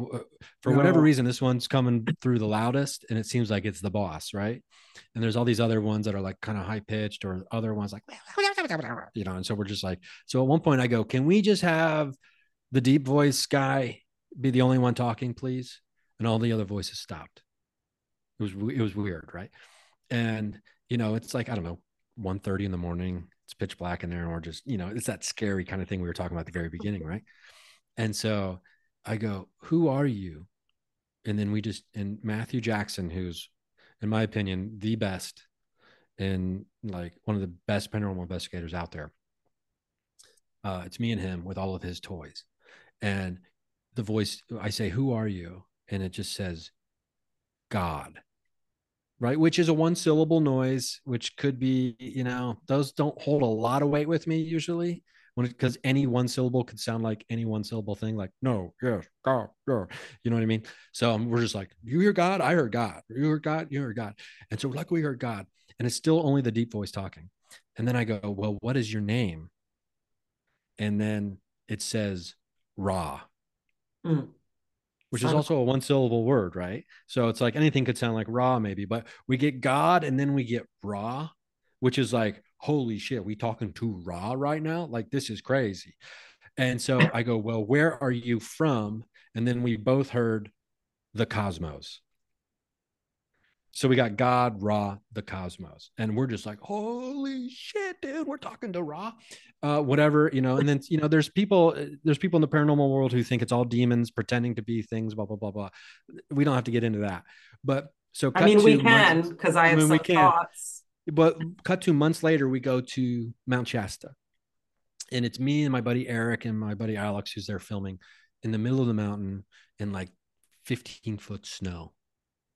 for whatever reason this one's coming through the loudest and it seems like it's the boss right? And there's all these other ones that are like kind of high pitched or other ones like you know and so we're just like so at one point i go can we just have the deep voice guy be the only one talking please. And all the other voices stopped. It was it was weird right? And you know it's like i don't know 1.30 in the morning it's pitch black in there and we're just you know it's that scary kind of thing we were talking about at the very beginning right? And so i go who are you? And then we just and matthew jackson who's in my opinion the best and like one of the best paranormal investigators out there. Uh, it's me and him with all of his toys. And the voice i say who are you? And it just says god right? Which is a one syllable noise which could be you know those don't hold a lot of weight with me usually when because any one syllable could sound like any one syllable thing like no yes god yeah. you know what i mean? So um, we're just like you hear god? I heard god. You heard god? You heard god. And so like we heard god and it's still only the deep voice talking. And then i go well what is your name? And then it says ra Hmm. which is also a one syllable word, right? So it's like anything could sound like raw, maybe, but we get God and then we get Ra, which is like, holy shit, we talking to Ra right now? Like, this is crazy. And so I go, well, where are you from? And then we both heard the cosmos. So we got God, Ra, the cosmos, and we're just like, holy shit, dude, we're talking to Ra, uh, whatever, you know. And then you know, there's people, there's people in the paranormal world who think it's all demons pretending to be things, blah blah blah blah. We don't have to get into that, but so I mean, we can because I have mean, we some can. thoughts. but cut to months later, we go to Mount Shasta, and it's me and my buddy Eric and my buddy Alex who's there filming in the middle of the mountain in like 15 foot snow.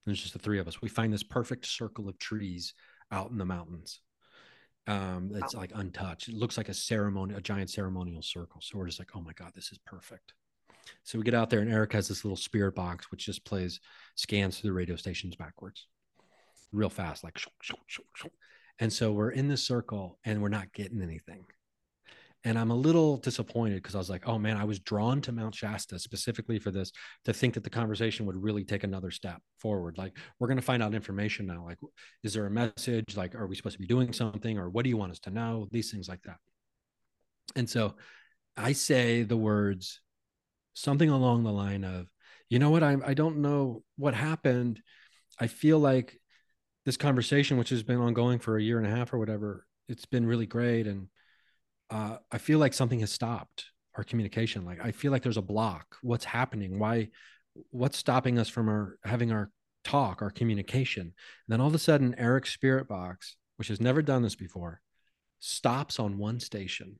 It's just the three of us. We find this perfect circle of trees out in the mountains. Um, it's like untouched. It looks like a ceremony, a giant ceremonial circle. So we're just like, oh my god, this is perfect. So we get out there, and Eric has this little spirit box which just plays scans through the radio stations backwards, real fast, like. And so we're in this circle, and we're not getting anything. And I'm a little disappointed because I was like, oh man, I was drawn to Mount Shasta specifically for this to think that the conversation would really take another step forward. Like, we're going to find out information now. Like, is there a message? Like, are we supposed to be doing something? Or what do you want us to know? These things like that. And so I say the words something along the line of, you know what? I, I don't know what happened. I feel like this conversation, which has been ongoing for a year and a half or whatever, it's been really great. And uh, I feel like something has stopped our communication. Like I feel like there's a block. What's happening? Why? What's stopping us from our having our talk, our communication? And then all of a sudden, Eric's spirit box, which has never done this before, stops on one station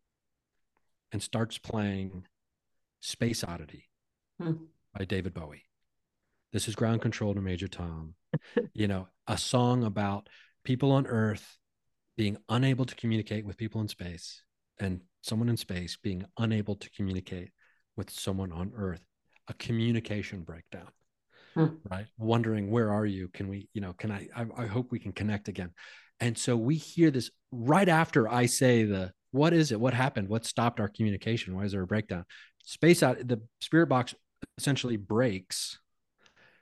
and starts playing Space Oddity Hmm. by David Bowie. This is ground control to Major Tom. you know, a song about people on Earth being unable to communicate with people in space and someone in space being unable to communicate with someone on Earth. A communication breakdown. Hmm. Right. Wondering where are you? Can we, you know, can I, I I hope we can connect again. And so we hear this right after I say the what is it? What happened? What stopped our communication? Why is there a breakdown? Space out the spirit box essentially breaks,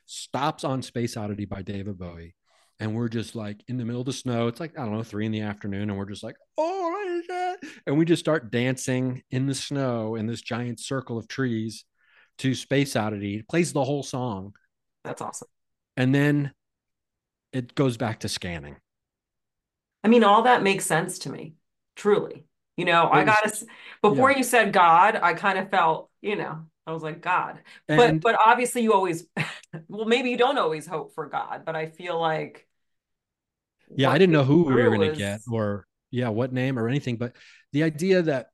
stops on Space Oddity by David Bowie. And we're just like in the middle of the snow. It's like, I don't know, three in the afternoon. And we're just like, oh. And we just start dancing in the snow in this giant circle of trees to Space Oddity. It plays the whole song. That's awesome. And then it goes back to scanning. I mean, all that makes sense to me, truly. You know, I gotta, before yeah. you said God, I kind of felt, you know, I was like, God. But And but obviously you always, well, maybe you don't always hope for God, but I feel like yeah, I didn't know who we were going to was- get or yeah, what name or anything. But the idea that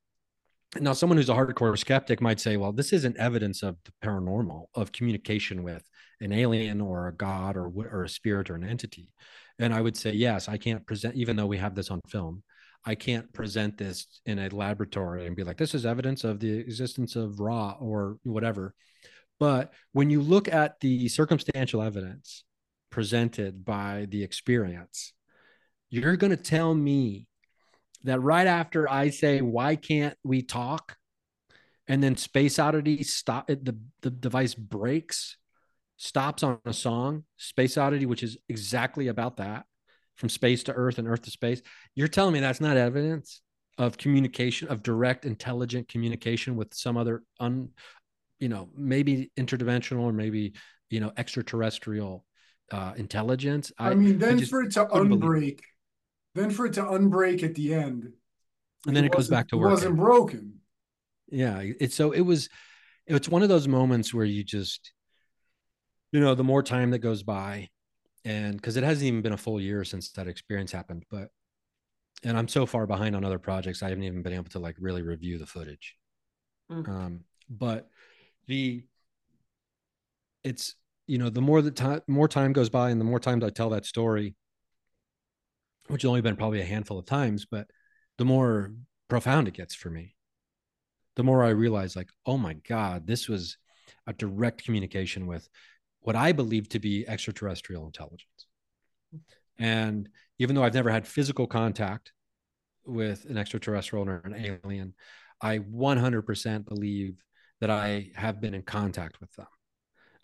now someone who's a hardcore skeptic might say, well, this isn't evidence of the paranormal, of communication with an alien or a god or or a spirit or an entity. And I would say, yes, I can't present, even though we have this on film, I can't present this in a laboratory and be like, this is evidence of the existence of Ra or whatever. But when you look at the circumstantial evidence presented by the experience, you're going to tell me that right after I say, why can't we talk? And then space oddity stop the, the device breaks, stops on a song, space oddity, which is exactly about that from space to earth and earth to space. You're telling me that's not evidence of communication, of direct, intelligent communication with some other un, you know, maybe interdimensional or maybe, you know, extraterrestrial uh, intelligence. I, I mean, then I for it to unbreak, then for it to unbreak at the end, and then it, it goes back to work. It wasn't broken. Yeah, it's so it was. It's one of those moments where you just, you know, the more time that goes by, and because it hasn't even been a full year since that experience happened, but, and I'm so far behind on other projects, I haven't even been able to like really review the footage. Mm. Um, but the, it's you know the more the time more time goes by and the more times i tell that story which has only been probably a handful of times but the more profound it gets for me the more i realize like oh my god this was a direct communication with what i believe to be extraterrestrial intelligence. And even though i've never had physical contact with an extraterrestrial or an alien i 100% believe that i have been in contact with them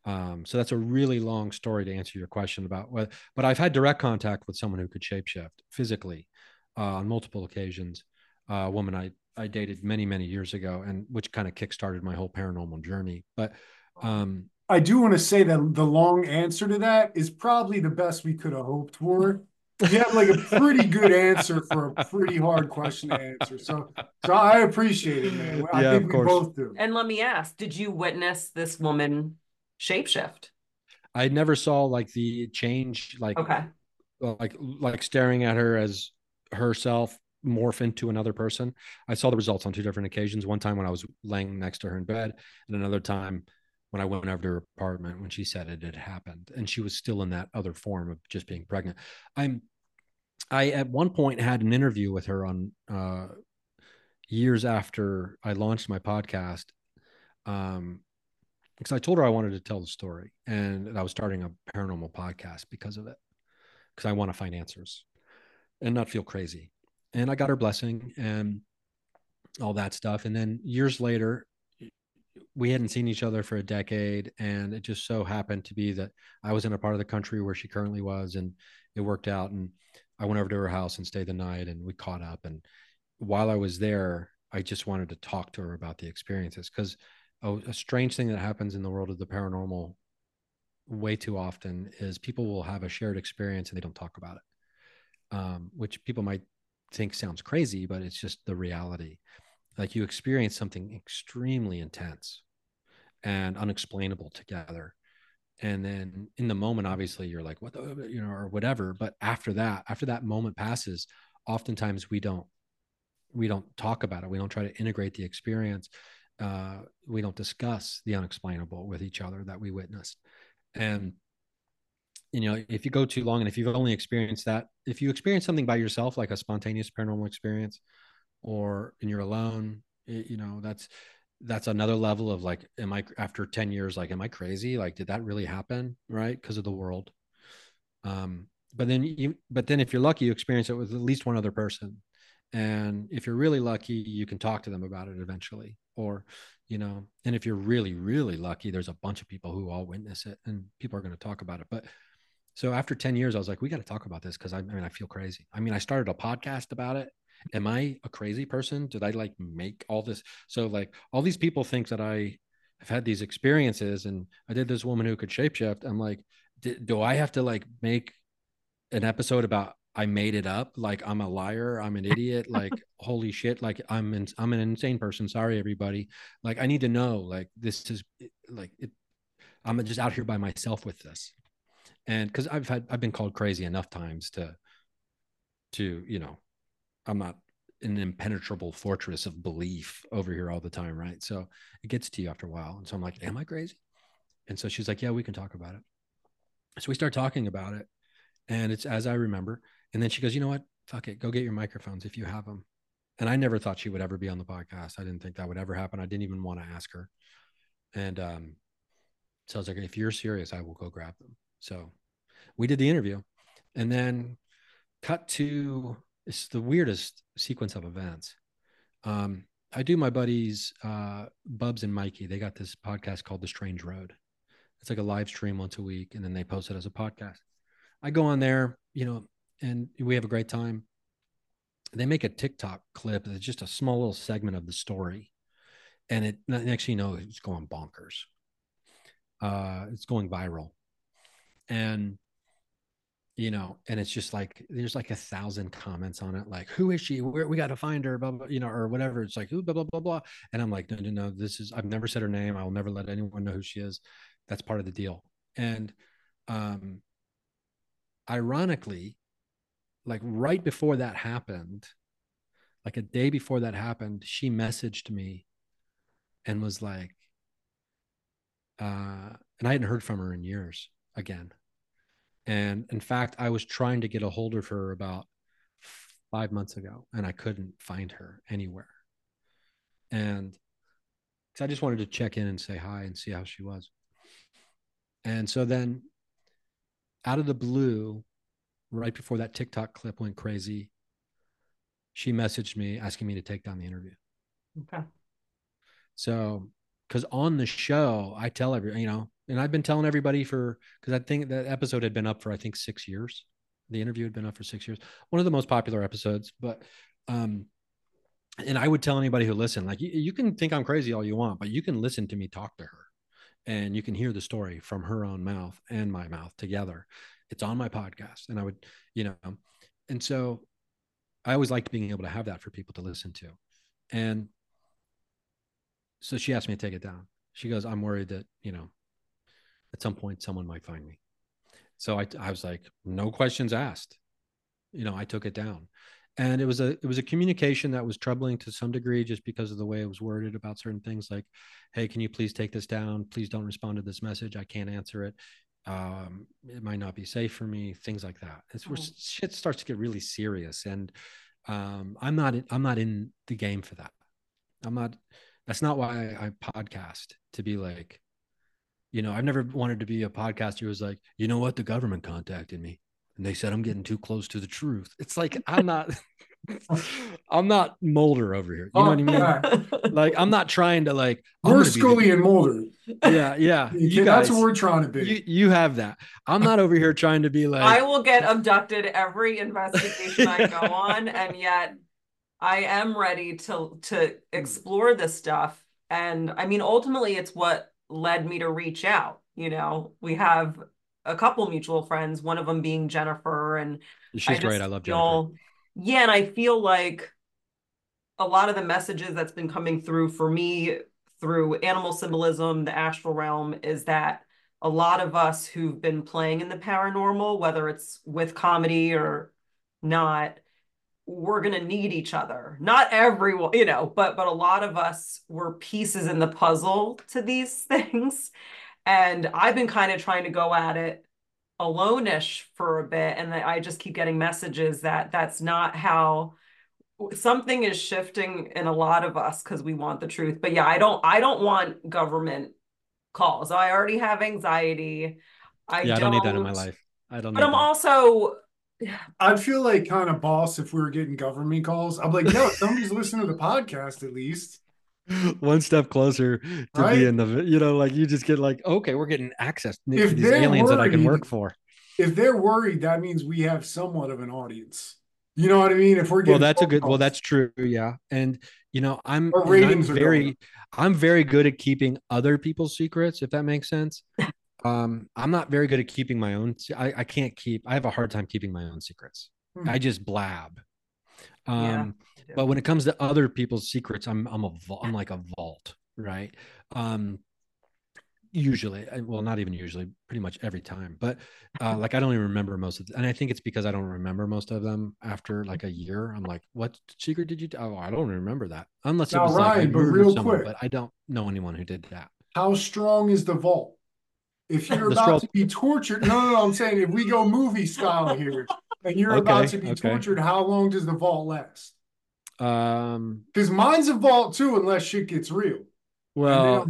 um, so that's a really long story to answer your question about what, but I've had direct contact with someone who could shapeshift physically uh, on multiple occasions. Uh, a woman I, I dated many, many years ago, and which kind of kickstarted my whole paranormal journey. But um, I do want to say that the long answer to that is probably the best we could have hoped for. You have like a pretty good answer for a pretty hard question to answer. So, so I appreciate it, man. I yeah, think we both do. And let me ask: Did you witness this woman shapeshift. I never saw like the change, like okay, like like staring at her as herself morph into another person. I saw the results on two different occasions. One time when I was laying next to her in bed, and another time when I went over to her apartment when she said it had happened, and she was still in that other form of just being pregnant. I'm, I at one point had an interview with her on uh, years after I launched my podcast. Um, because I told her I wanted to tell the story and I was starting a paranormal podcast because of it, because I want to find answers and not feel crazy. And I got her blessing and all that stuff. And then years later, we hadn't seen each other for a decade. And it just so happened to be that I was in a part of the country where she currently was. And it worked out. And I went over to her house and stayed the night and we caught up. And while I was there, I just wanted to talk to her about the experiences because a, a strange thing that happens in the world of the paranormal way too often is people will have a shared experience and they don't talk about it, um, which people might think sounds crazy, but it's just the reality. Like you experience something extremely intense and unexplainable together. And then in the moment, obviously, you're like, what the, you know, or whatever. But after that, after that moment passes, oftentimes we don't we don't talk about it we don't try to integrate the experience uh, we don't discuss the unexplainable with each other that we witnessed. And you know if you go too long and if you've only experienced that if you experience something by yourself like a spontaneous paranormal experience or and you're alone it, you know that's that's another level of like am i after 10 years like am i crazy? Like did that really happen? Right? Because of the world. Um but then you but then if you're lucky you experience it with at least one other person. And if you're really lucky you can talk to them about it eventually or you know and if you're really really lucky there's a bunch of people who all witness it and people are going to talk about it. But so after 10 years i was like we got to talk about this because I, I mean i feel crazy. I mean i started a podcast about it. Am i a crazy person? Did i like make all this so like all these people think that i have had these experiences and i did this woman who could shapeshift. I'm like do i have to like make an episode about I made it up. Like I'm a liar. I'm an idiot. Like holy shit. Like I'm in, I'm an insane person. Sorry, everybody. Like I need to know. Like this is like it. I'm just out here by myself with this, and because I've had I've been called crazy enough times to, to you know, I'm not an impenetrable fortress of belief over here all the time, right? So it gets to you after a while, and so I'm like, am I crazy? And so she's like, yeah, we can talk about it. So we start talking about it, and it's as I remember and then she goes, you know what? Fuck it. Go get your microphones if you have them. And I never thought she would ever be on the podcast. I didn't think that would ever happen. I didn't even want to ask her. And um, so I was like, if you're serious, I will go grab them. So we did the interview and then cut to it's the weirdest sequence of events. Um, I do my buddies, uh, Bubs and Mikey. They got this podcast called The Strange Road. It's like a live stream once a week, and then they post it as a podcast. I go on there, you know, and we have a great time. They make a TikTok clip that's just a small little segment of the story, and it next you know, it's going bonkers. Uh, it's going viral, and you know, and it's just like there's like a thousand comments on it, like who is she? Where we got to find her, blah, blah, you know, or whatever. It's like who blah blah blah blah, and I'm like, no, no, no. This is I've never said her name. I will never let anyone know who she is. That's part of the deal. And um, ironically, like right before that happened, like a day before that happened, she messaged me and was like, uh, and I hadn't heard from her in years again and in fact, I was trying to get a hold of her about five months ago and I couldn't find her anywhere. And I just wanted to check in and say hi and see how she was. And so then out of the blue, right before that TikTok clip went crazy, she messaged me asking me to take down the interview. Okay. So, because on the show, I tell every, you know, and I've been telling everybody for because I think that episode had been up for I think six years. The interview had been up for six years. One of the most popular episodes, but um, and I would tell anybody who listen, like you, you can think I'm crazy all you want, but you can listen to me talk to her, and you can hear the story from her own mouth and my mouth together. It's on my podcast, and I would, you know, and so I always liked being able to have that for people to listen to, and so she asked me to take it down. She goes, "I'm worried that you know at some point someone might find me. So I, I was like, no questions asked. You know, I took it down. And it was a it was a communication that was troubling to some degree just because of the way it was worded about certain things like, hey, can you please take this down? Please don't respond to this message. I can't answer it. Um, it might not be safe for me, things like that. It's where mm-hmm. shit starts to get really serious. And um, I'm not I'm not in the game for that. I'm not that's not why I, I podcast to be like, you know, I've never wanted to be a podcaster who was like, you know what, the government contacted me and they said I'm getting too close to the truth. It's like I'm not I'm not Mulder over here. You know what I mean? Oh, like I'm not trying to like we're Scully the, and Mulder. Yeah, yeah. you guys, that's what we're trying to be. You, you have that. I'm not over here trying to be like I will get abducted every investigation I go on, and yet I am ready to to explore this stuff. And I mean, ultimately, it's what led me to reach out. You know, we have a couple mutual friends, one of them being Jennifer. And she's I great. I love feel, Jennifer. Yeah. And I feel like a lot of the messages that's been coming through for me through animal symbolism, the astral realm, is that a lot of us who've been playing in the paranormal, whether it's with comedy or not, we're going to need each other not everyone you know but but a lot of us were pieces in the puzzle to these things and i've been kind of trying to go at it alone-ish for a bit and i just keep getting messages that that's not how something is shifting in a lot of us because we want the truth but yeah i don't i don't want government calls i already have anxiety i yeah don't, i don't need that in my life i don't but i'm that. also I'd feel like kind of boss if we were getting government calls. I'm like, no, somebody's listening to the podcast at least. One step closer to right? being the, you know, like you just get like, okay, we're getting access to these aliens worried, that I can work for. If they're worried, that means we have somewhat of an audience. You know what I mean? If we're well, that's a good. Calls. Well, that's true. Yeah, and you know, I'm, I'm very, I'm very good at keeping other people's secrets. If that makes sense. Um, I'm not very good at keeping my own. I, I can't keep. I have a hard time keeping my own secrets. Hmm. I just blab. Um, yeah. But when it comes to other people's secrets, I'm I'm a I'm like a vault, right? Um, usually, well, not even usually, pretty much every time. But uh, like I don't even remember most of, them. and I think it's because I don't remember most of them after like a year. I'm like, what secret did you? Do? Oh, I don't remember that unless now, it was Ryan, like I but real someone, quick, but I don't know anyone who did that. How strong is the vault? If you're about to be tortured, no, no, no, I'm saying if we go movie style here, and you're okay, about to be okay. tortured, how long does the vault last? Um, because mine's a vault too, unless shit gets real. Well,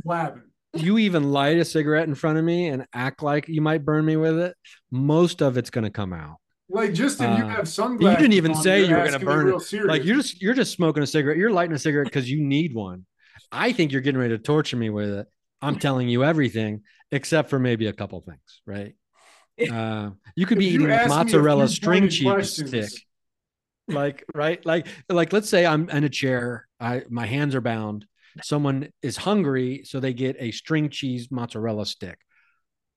you even light a cigarette in front of me and act like you might burn me with it. Most of it's going to come out. Like Justin, you Uh, have you didn't even on, say you're you were going to burn it. serious. Like you're just you're just smoking a cigarette. You're lighting a cigarette because you need one. I think you're getting ready to torture me with it. I'm telling you everything except for maybe a couple things, right? Uh, you could be If you eating mozzarella string cheese stick, like right, like like let's say I'm in a chair. I my hands are bound. Someone is hungry, so they get a string cheese mozzarella stick.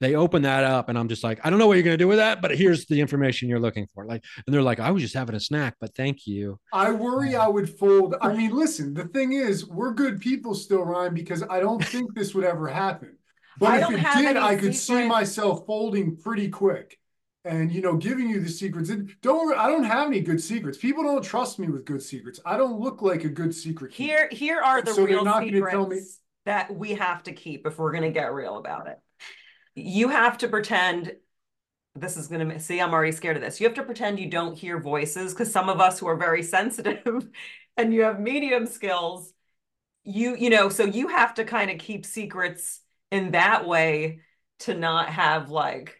They open that up, and I'm just like, I don't know what you're gonna do with that, but here's the information you're looking for. Like, and they're like, I was just having a snack, but thank you. I worry I would fold. I mean, listen, the thing is, we're good people still, Ryan, because I don't think this would ever happen. But I if it did, I could see myself folding pretty quick and, you know, giving you the secrets. And don't i don't have any good secrets. People don't trust me with good secrets. I don't look like a good secret keeper. Here, here are the So real secrets tell me- that we have to keep if we're gonna get real about it. You have to pretend. This is gonna see. I'm already scared of this. You have to pretend you don't hear voices because some of us who are very sensitive, and you have medium skills. You you know, so you have to kind of keep secrets in that way to not have like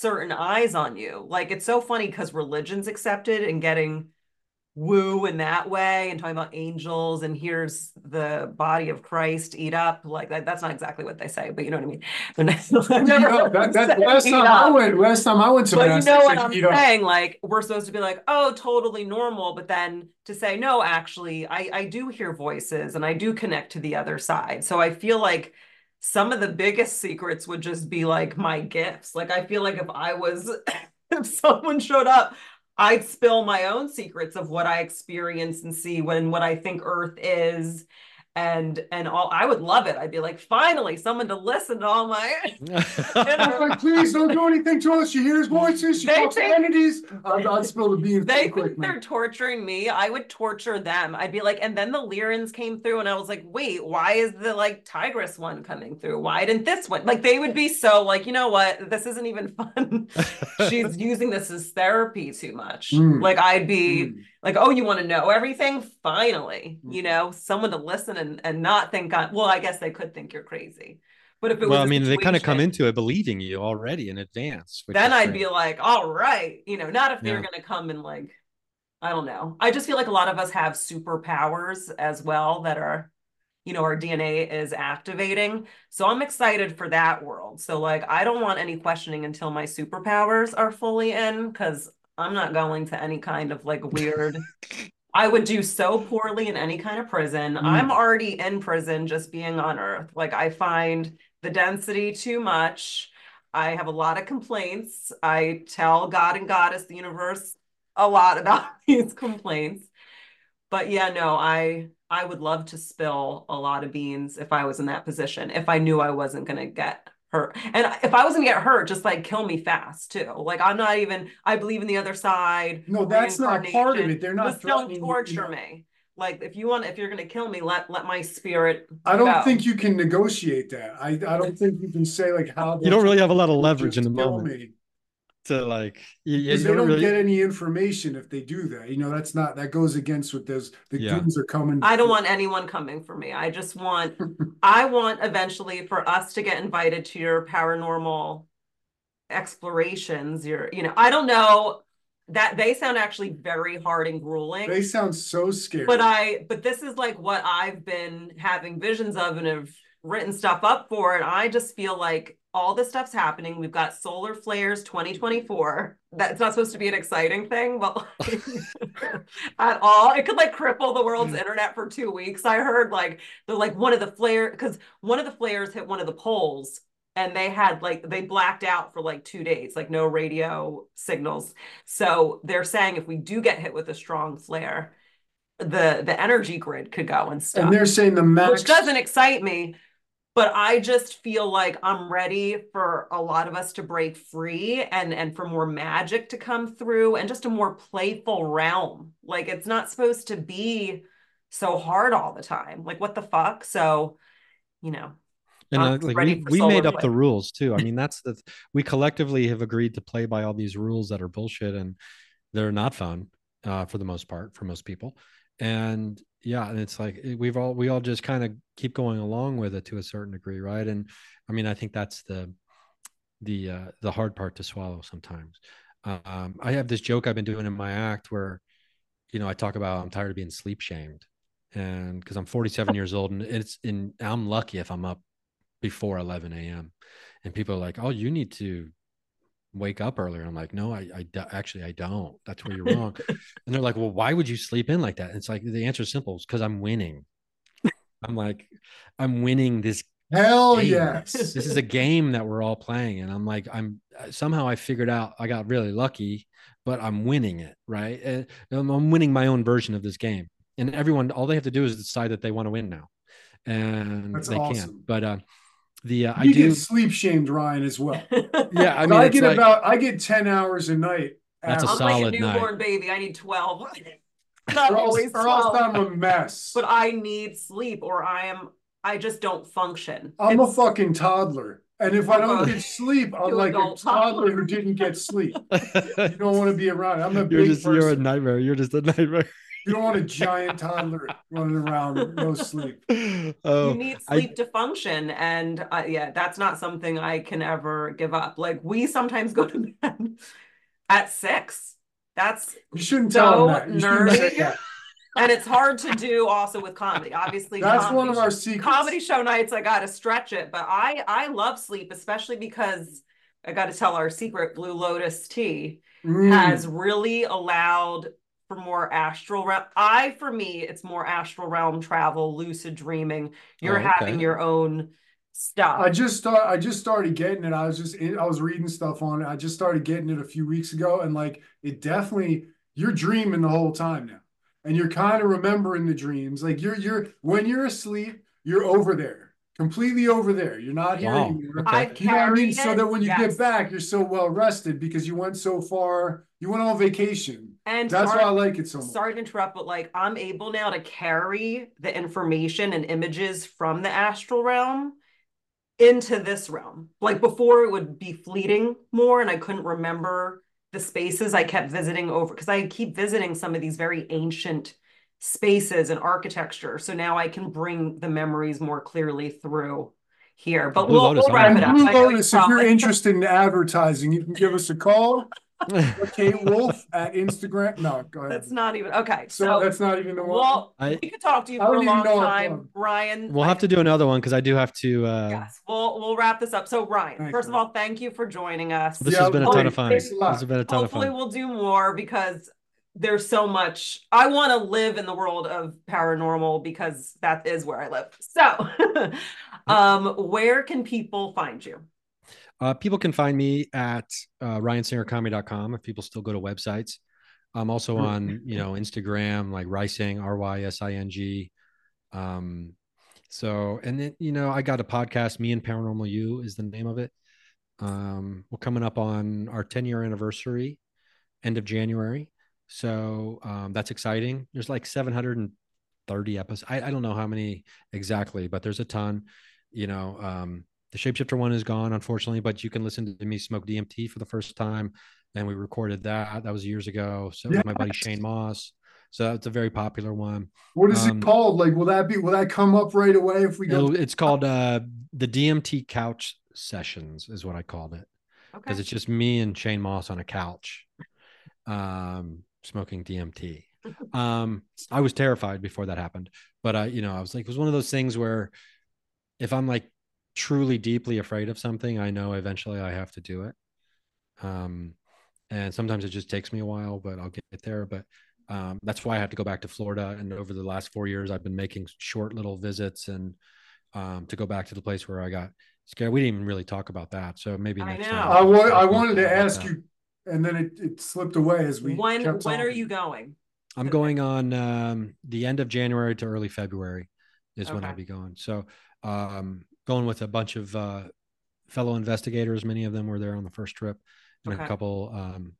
certain eyes on you. Like it's so funny because religion's accepted and getting woo in that way and talking about angels and here's the body of Christ eat up like that, that's not exactly what they say but you know what I mean They're not- I've never Eat up. heard That, that, last time I went, last time I went to but you know what I'm eat up. saying like we're supposed to be like oh totally normal but then to say no actually I I do hear voices and I do connect to the other side so I feel like some of the biggest secrets would just be like my gifts. Like I feel like if I was if someone showed up I'd spill my own secrets of what I experience and see when what I think Earth is and and all I would love it. I'd be like, finally, someone to listen to all my I was like, please don't do anything to us. She hears voices. She They talks to think- entities. I'd, I'd spill the they quick, they're torturing me. I would torture them. I'd be like, and then the Lyrans came through, and I was like, wait, why is the like Tigress one coming through? Why didn't this one? Like they would be so like, you know what? This isn't even fun. She's using this as therapy too much. Mm. Like I'd be Mm. Like, oh, you want to know everything? Finally, Mm. you know, someone to listen and, and not think I well, I guess they could think you're crazy. But if it well, was I mean, they kind of come into it believing you already in advance. then I'd great. be like, all right, you know, not if they're Yeah. gonna come and like, I don't know. I just feel like a lot of us have superpowers as well that are, you know, our DNA is activating. So I'm excited for that world. So like I don't want any questioning until my superpowers are fully in, because I'm not going to any kind of like weird I would do so poorly in any kind of prison. Mm. I'm already in prison just being on Earth. Like I find the density too much. I have a lot of complaints. I tell God and Goddess, the universe, a lot about these complaints. But yeah, no, I I would love to spill a lot of beans if I was in that position, if I knew I wasn't gonna get hurt. And if I wasn't gonna get hurt, just like kill me fast too. Like I'm not even, I believe in the other side. No, that's not part of it. They're not Just don't torture you me. Like if you want, if you're gonna kill me, let let my spirit. I don't go. think you can negotiate that. I, I don't think you can say like how. you don't really have a lot of leverage in the moment me. To like. You, you they don't don't really. get any information if they do that. You know, that's not that goes against what those the Yeah. goons are coming. I don't want anyone coming for me. I just want, I want eventually for us to get invited to your paranormal explorations. Your, you know, I don't know that they sound actually very hard and grueling. They sound so scary. but I, but this is like what I've been having visions of and have written stuff up for. And I just feel like all this stuff's happening. We've got solar flares 2024. That's not supposed to be an exciting thing, but at all. It could like cripple the world's mm. internet for two weeks. I heard like they're like one of the flare because one of the flares hit one of the poles and they had like they blacked out for like two days, like no radio signals. So they're saying if we do get hit with a strong flare, the the energy grid could go and stuff and they're saying the max. which doesn't excite me but i just feel like i'm ready for a lot of us to break free and and for more magic to come through and just a more playful realm like it's not supposed to be so hard all the time like what the fuck so you know And uh, like we, we made up flare. the rules too. I mean, that's the we collectively have agreed to play by all these rules that are bullshit and they're not fun uh, for the most part for most people. And yeah, and it's like eh, we've all we all just kind of keep going along with it to a certain degree, right? And I mean, I think that's the the uh, the hard part to swallow sometimes. Um, I have this joke I've been doing in my act where, you know, I talk about I'm tired of being sleep shamed, and because I'm 47 years old, and it's in I'm lucky if I'm up before 11 a.m. And people are like, "Oh, you need to wake up earlier." I'm like, "No, I, I actually I don't. That's where you're wrong." and they're like, "Well, why would you sleep in like that?" And it's like the answer is simple: it's because I'm winning. I'm like, I'm winning this Hell game. yes. this is a game that we're all playing and i'm like i'm somehow i figured out i got really lucky but i'm winning it right and i'm winning my own version of this game and everyone all they have to do is decide that they want to win now and That's they awesome. can but uh the uh, i You do get sleep shamed, Ryan, as well. yeah i I, mean I get like, about I get 10 hours a night. That's a I'm average. like a newborn night. baby. I need 12. Not or else, always or else I'm a mess. But I need sleep or I am I just don't function. I'm a fucking toddler. And if I don't get sleep, I'm like a toddler toddler. who didn't get sleep. You don't want to be around. I'm a you're big just you're a nightmare you're just a nightmare You don't want a giant toddler running around no sleep. oh you need I- sleep to function and uh, yeah that's not something i can ever give up like we sometimes go to bed at six that's You shouldn't So tell them that. You shouldn't say nerdy. that. and it's hard to do also with comedy obviously That's comedy one of our sh- secrets. comedy show nights i gotta stretch it but i i love sleep especially because i gotta tell our secret blue lotus tea Mm. has really allowed for more astral realm. I, for me, it's more astral realm travel, lucid dreaming. You're Oh, okay. having your own stuff. I just start. I just started getting it. I was just. I was reading stuff on it. I just started getting it a few weeks ago, and like it definitely. You're dreaming the whole time now, and you're kind of remembering the dreams. Like you're you're when you're asleep, you're over there, completely over there. You're not here Wow. anymore. Okay. I've You know what I mean? carried So that when you yes. get back, you're so well rested because you went so far. You went on vacation. And That's sorry, why I like it so much. sorry to interrupt, but like I'm able now to carry the information and images from the astral realm into this realm. Like before, it would be fleeting more, and I couldn't remember the spaces I kept visiting over because I keep visiting some of these very ancient spaces and architecture. So now I can bring the memories more clearly through here. But Blue we'll, Lotus, we'll I wrap it up. Blue you Lotus, if you're interested in advertising, you can give us a call. Or Kate Wolff at Instagram. No, go ahead. That's not even okay. So So, that's not even the one. well, I- we could talk to you I for a long time, club. Ryan. we'll I- have to do another one because i do have to uh Yes, we'll we'll wrap this up. So, Ryan, Thanks, first of all, thank you for joining us. this Yeah, has been a ton of fun This has been a ton of fun. Hopefully, we'll do more because there's so much. I want to live in the world of paranormal because that is where I live. So, um, where can people find you? Uh, people can find me at uh, ryansingercomedy.com if people still go to websites. I'm also Hmm. on, you know, Instagram, like Rysing, R Y S I N G. Um, so, and then, you know, I got a podcast, Me and Paranormal You is the name of it. Um, we're coming up on our 10 year anniversary, end of January. So um, that's exciting. There's like 730 episodes. I, I don't know how many exactly, but there's a ton. You know, um, the Shapeshifter one is gone, unfortunately, but you can listen to me smoke DMT for the first time. And we recorded that. That was years ago. So with my buddy Shane Mauss. So it's a very popular one. What is um, it called? Like, will that be? Will that come up right away if we go? It's called uh, the DMT Couch Sessions, is what I called it. because Okay. it's just me and Shane Mauss on a couch, um, smoking DMT. Um, I was terrified before that happened, but I, you know, I was like, it was one of those things where if I'm like truly deeply afraid of something, I know eventually I have to do it. Um, and sometimes it just takes me a while, but I'll get there. But um, that's why I have to go back to Florida. And over the last four years, I've been making short little visits and um, to go back to the place where I got scared. We didn't even really talk about that. So maybe I next know. time. I, wa- I wanted to ask that. you, and then it, it slipped away as we. when kept when are you going? I'm going on um, the end of January to early February is when I'll be going. So um, going with a bunch of uh, fellow investigators. Many of them were there on the first trip, and Okay. a couple um,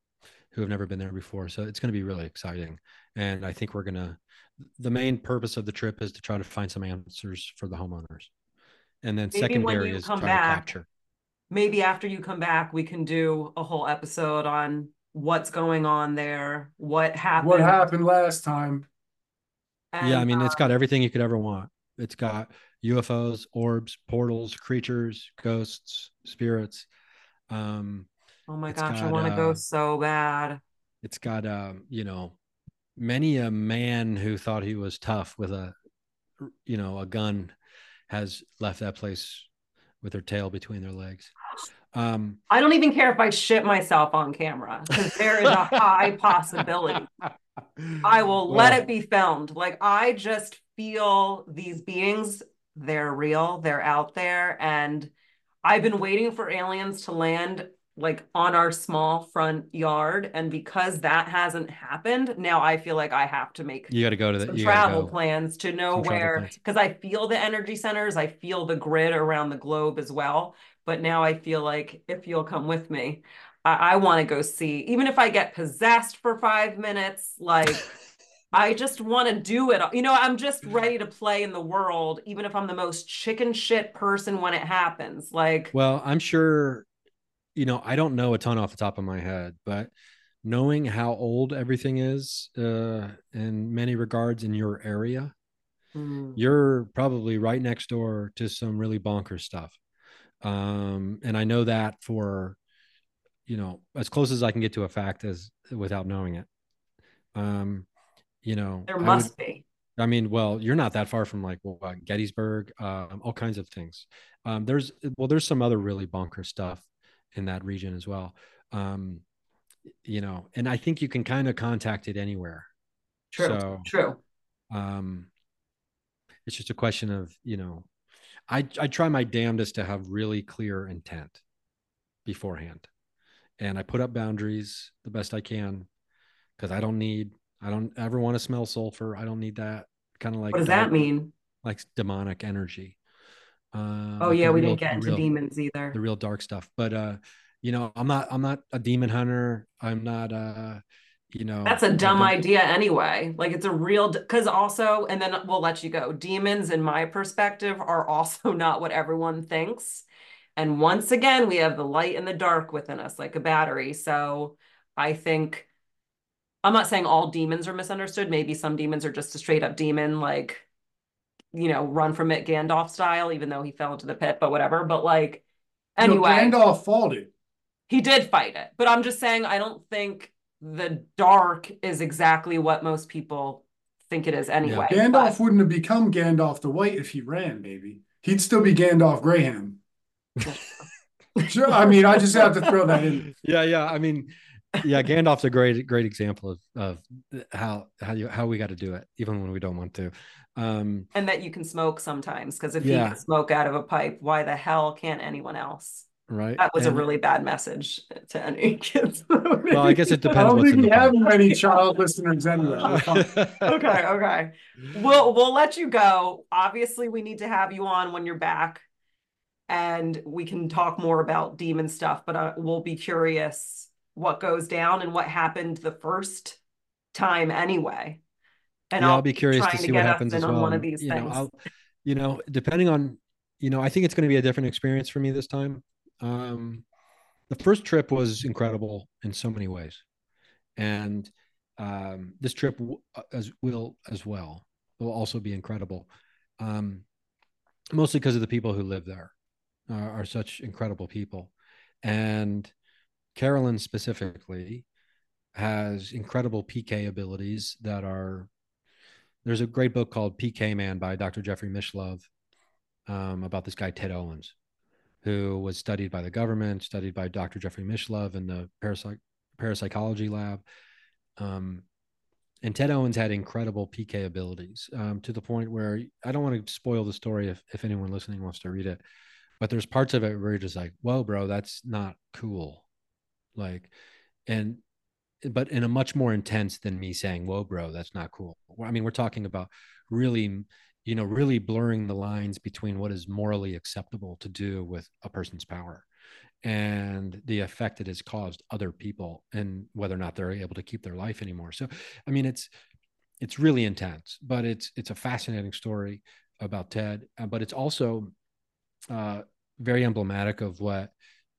who have never been there before. So it's going to be really exciting. And I think we're going to. The main purpose of the trip is to try to find some answers for the homeowners, and then Maybe secondary is come try back, to capture. Maybe after you come back, we can do a whole episode on what's going on there, what happened. What happened last time? yeah, I mean, uh, it's got everything you could ever want. It's got UFOs, orbs, portals, creatures, ghosts, spirits. Um, Oh my gosh, I want to go uh, so bad. It's got um, you know, many a man who thought he was tough with a you know, a gun has left that place with their tail between their legs. Um I don't even care if I shit myself on camera because there is a high possibility. I will let Well, it be filmed. Like I just feel these beings, they're real, they're out there, and I've been waiting for aliens to land like on our small front yard. And because that hasn't happened, now I feel like I have to make You got to go to the gotta travel go. plans to know Some where because I feel the energy centers, I feel the grid around the globe as well. But now I feel like if you'll come with me, I, I want to go see, even if I get possessed for five minutes, like I just want to do it. You know, I'm just ready to play in the world, even if I'm the most chicken shit person when it happens. Like, Well, I'm sure, you know, I don't know a ton off the top of my head, but knowing how old everything is uh, in many regards in your area, mm, you're probably right next door to some really bonkers stuff. Um, and I know that for, you know, as close as I can get to a fact as without knowing it. Um, you know, there I would, must be. I mean, well, you're not that far from like what, Gettysburg, um, all kinds of things. Um, there's well, there's some other really bonker stuff in that region as well. Um, you know, and I think you can kind of contact it anywhere. True, So true. um, it's just a question of you know, I I try my damnedest to have really clear intent beforehand, and I put up boundaries the best I can because I don't need I don't ever want to smell sulfur. I don't need that kind of like What does dark- that mean? like demonic energy. Uh, Oh yeah, we real- didn't get into real- demons either. the real dark stuff. But uh, you know, I'm not I'm not a demon hunter. I'm not uh, you know, That's a dumb idea anyway. Like it's a real because also, and then we'll let you go. Demons, in my perspective, are also not what everyone thinks. And once again, we have the light and the dark within us, like a battery. So I think I'm not saying all demons are misunderstood. Maybe some demons are just a straight up demon, like you know, run from it Gandalf style, even though he fell into the pit, but whatever. But like You know, anyway, Gandalf fought it. he did fight it, but I'm just saying I don't think the dark is exactly what most people think it is anyway. Gandalf But wouldn't have become Gandalf the White if he ran, baby. He'd still be Gandalf Graham. Sure, I mean, I just have to throw that in. Yeah, yeah. I mean, yeah, Gandalf's a great great example of of how how you how we got to do it, even when we don't want to. Um, and that you can smoke sometimes because if Yeah. you can smoke out of a pipe, why the hell can't anyone else? right. That was a really bad message to any kids. well. I guess it I depends. don't think we have pipe. many child listeners anyway. We're okay, okay. We'll we'll let you go. Obviously, we need to have you on when you're back, and we can talk more about demon stuff. But uh, we'll be curious what goes down and what happened the first time anyway. And yeah, I'll, I'll be curious to see to what happens as on one of these you know, things. I'll, you know, depending on, you know, I think it's going to be a different experience for me this time. Um, the first trip was incredible in so many ways, and um, this trip w- uh, as will as well will also be incredible. Um, mostly because of the people who live there uh, are such incredible people, and Carolyn specifically has incredible PK abilities that are. There's a great book called PK Man by Dr. Jeffrey Mishlove um, about this guy Ted Owens, who was studied by the government, studied by Dr. Jeffrey Mishlove in the parapsych- parapsychology lab. Um, and Ted Owens had incredible PK abilities um, to the point where I don't want to spoil the story if, if anyone listening wants to read it, but there's parts of it where you're just like, whoa, bro, that's not cool. Like, and, but in a much more intense than me saying, whoa, bro, that's not cool. I mean, we're talking about really, you know, really blurring the lines between what is morally acceptable to do with a person's power and the effect it has caused other people and whether or not they're able to keep their life anymore. So, I mean, it's it's really intense, but it's it's a fascinating story about Ted, uh, but it's also uh, very emblematic of what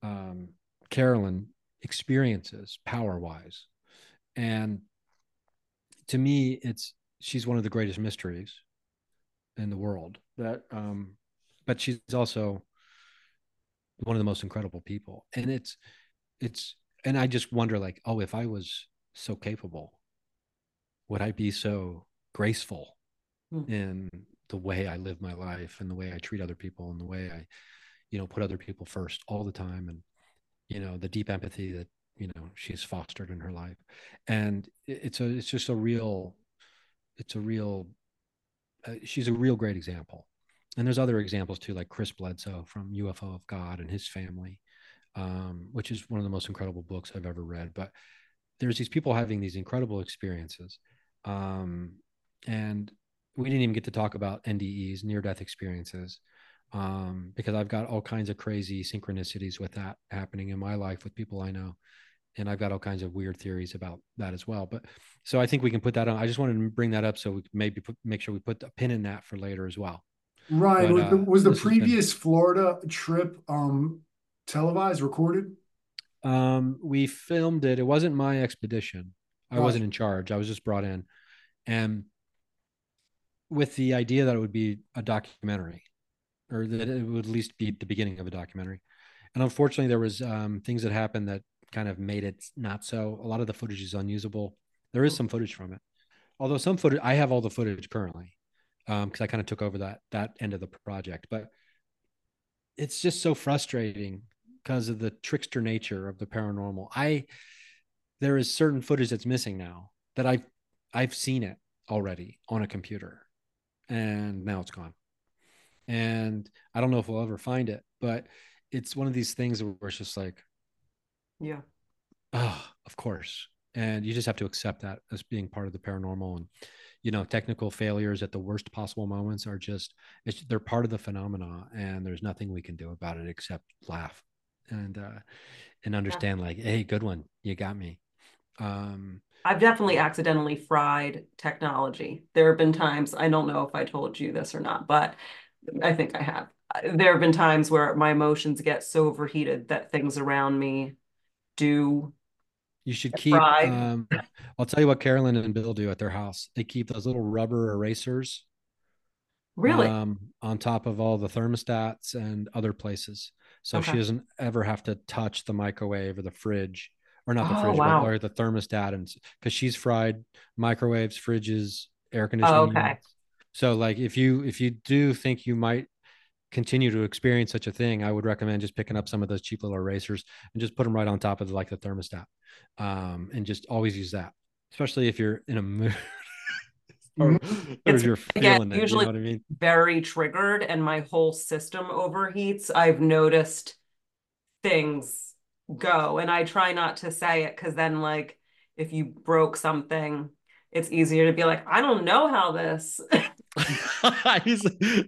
um, Carolyn experiences power wise, and to me, it's she's one of the greatest mysteries in the world. That, um, but she's also one of the most incredible people and it's it's and I just wonder like, oh, if I was so capable, would I be so graceful Hmm. in the way I live my life and the way I treat other people and the way I, you know, put other people first all the time and you know the deep empathy that you know she's fostered in her life. And it's a it's just a real it's a real uh, she's a real great example. And there's other examples too like chris bledsoe from ufo of god and his family um, which is one of the most incredible books i've ever read. But there's these people having these incredible experiences um, and we didn't even get to talk about ndes near death experiences um, because I've got all kinds of crazy synchronicities with that happening in my life with people I know. And I've got all kinds of weird theories about that as well. But so I think we can put that on. I just wanted to bring that up so we maybe put, make sure we put a pin in that for later as well. Right. But, was the, uh, was the has been- previous Florida trip um televised, recorded? Um, we filmed it. It wasn't my expedition. I wasn't in charge. I was just brought in, and with the idea that it would be a documentary, or that it would at least be the beginning of a documentary. And unfortunately, there was um, things that happened that kind of made it not so. A lot of the footage is unusable. There is some footage from it, although some footage I have all the footage currently because I kind of took over that that end of the project. But it's just so frustrating because of the trickster nature of the paranormal. I there is certain footage that's missing now that I've I've seen it already on a computer, and now it's gone. And I don't know if we'll ever find it, but it's one of these things where it's just like, Yeah. oh, of course. And you just have to accept that as being part of the paranormal. And, you know, technical failures at the worst possible moments are just, it's, they're part of the phenomena and there's nothing we can do about it except laugh and, uh, and understand like, Hey, good one. You got me. Um, I've definitely accidentally fried technology. There have been times, I don't know if I told you this or not, but I think I have. There have been times where my emotions get so overheated that things around me do. You should keep. Um, I'll tell you what Carolyn and Bill do at their house. They keep those little rubber erasers Really? um, on top of all the thermostats and other places, so she doesn't ever have to touch the microwave or the fridge, or not the Oh, fridge, wow. but, or the thermostat, and because she's fried microwaves, fridges, air conditioning. Oh, okay. units. So, like, if you if you do think you might continue to experience such a thing, I would recommend just picking up some of those cheap little erasers and just put them right on top of the, like the thermostat, um, and just always use that, especially if you're in a mood or, or you're again, feeling it. usually- you know what I mean? Very triggered and my whole system overheats. I've noticed things go and I try not to say it because then like if you broke something, it's easier to be like, I don't know how this Because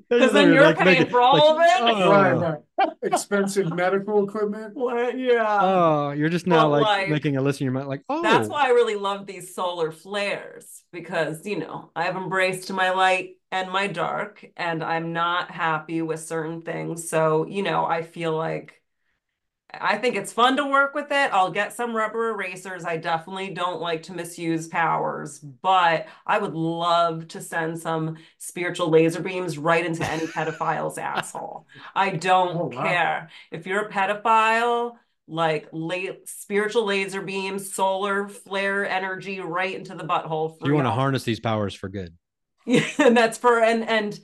Because then you're paying for all of it? Oh, Right, right. Expensive medical equipment. What? Yeah. oh, you're just now like, like, making a list in your mind, like, oh, That's why I really love these solar flares because, you know, I've embraced my light and my dark, and I'm not happy with certain things. So, you know, I feel like I think it's fun to work with it. I'll get some rubber erasers. I definitely don't like to misuse powers, but I would love to send some spiritual laser beams right into any pedophile's asshole. I don't Oh, wow. care. If you're a pedophile, like la- spiritual laser beams, solar flare energy right into the butthole for you want to harness these powers for good. Yeah, and that's for and and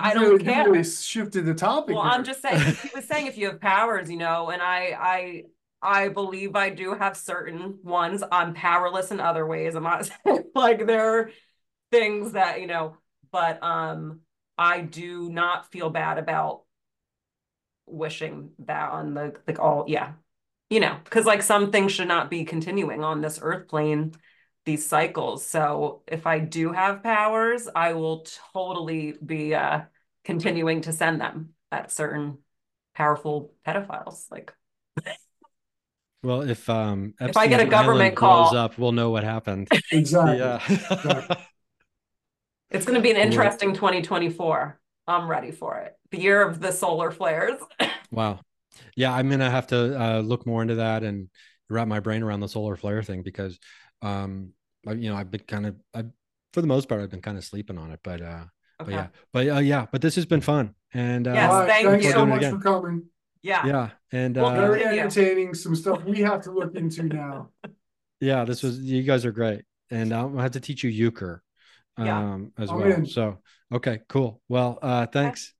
I don't you care. Really shifted the topic. Well, there. I'm just saying, he was saying if you have powers, you know, and I, I, I believe I do have certain ones. I'm powerless in other ways. I'm not like there are things that, you know, but um, I do not feel bad about wishing that on the like all, yeah, you know, because like some things should not be continuing on this earth plane, these cycles. So if I do have powers, I will totally be uh continuing to send them at certain powerful pedophiles. Like, Well, if um, If I get a government island call- up, we'll know what happened. exactly. yeah. it's going to be an interesting 2024. I'm ready for it. The year of the solar flares. Wow. Yeah, I'm gonna have to uh, look more into that and wrap my brain around the solar flare thing because, um, I, you know, I've been kind of, I, for the most part, I've been kind of sleeping on it. But, uh, but yeah, but uh, yeah, but this has been fun. And uh, Yes, All right, thank thanks you. so We're doing it much again. for coming. Yeah. Yeah, and Well, uh, Very Continue. entertaining. Some stuff we have to look into now. yeah, this was you guys are great, and I'll have to teach you euchre, Yeah. um, as I'm well. in. So okay, cool. Well, uh, thanks.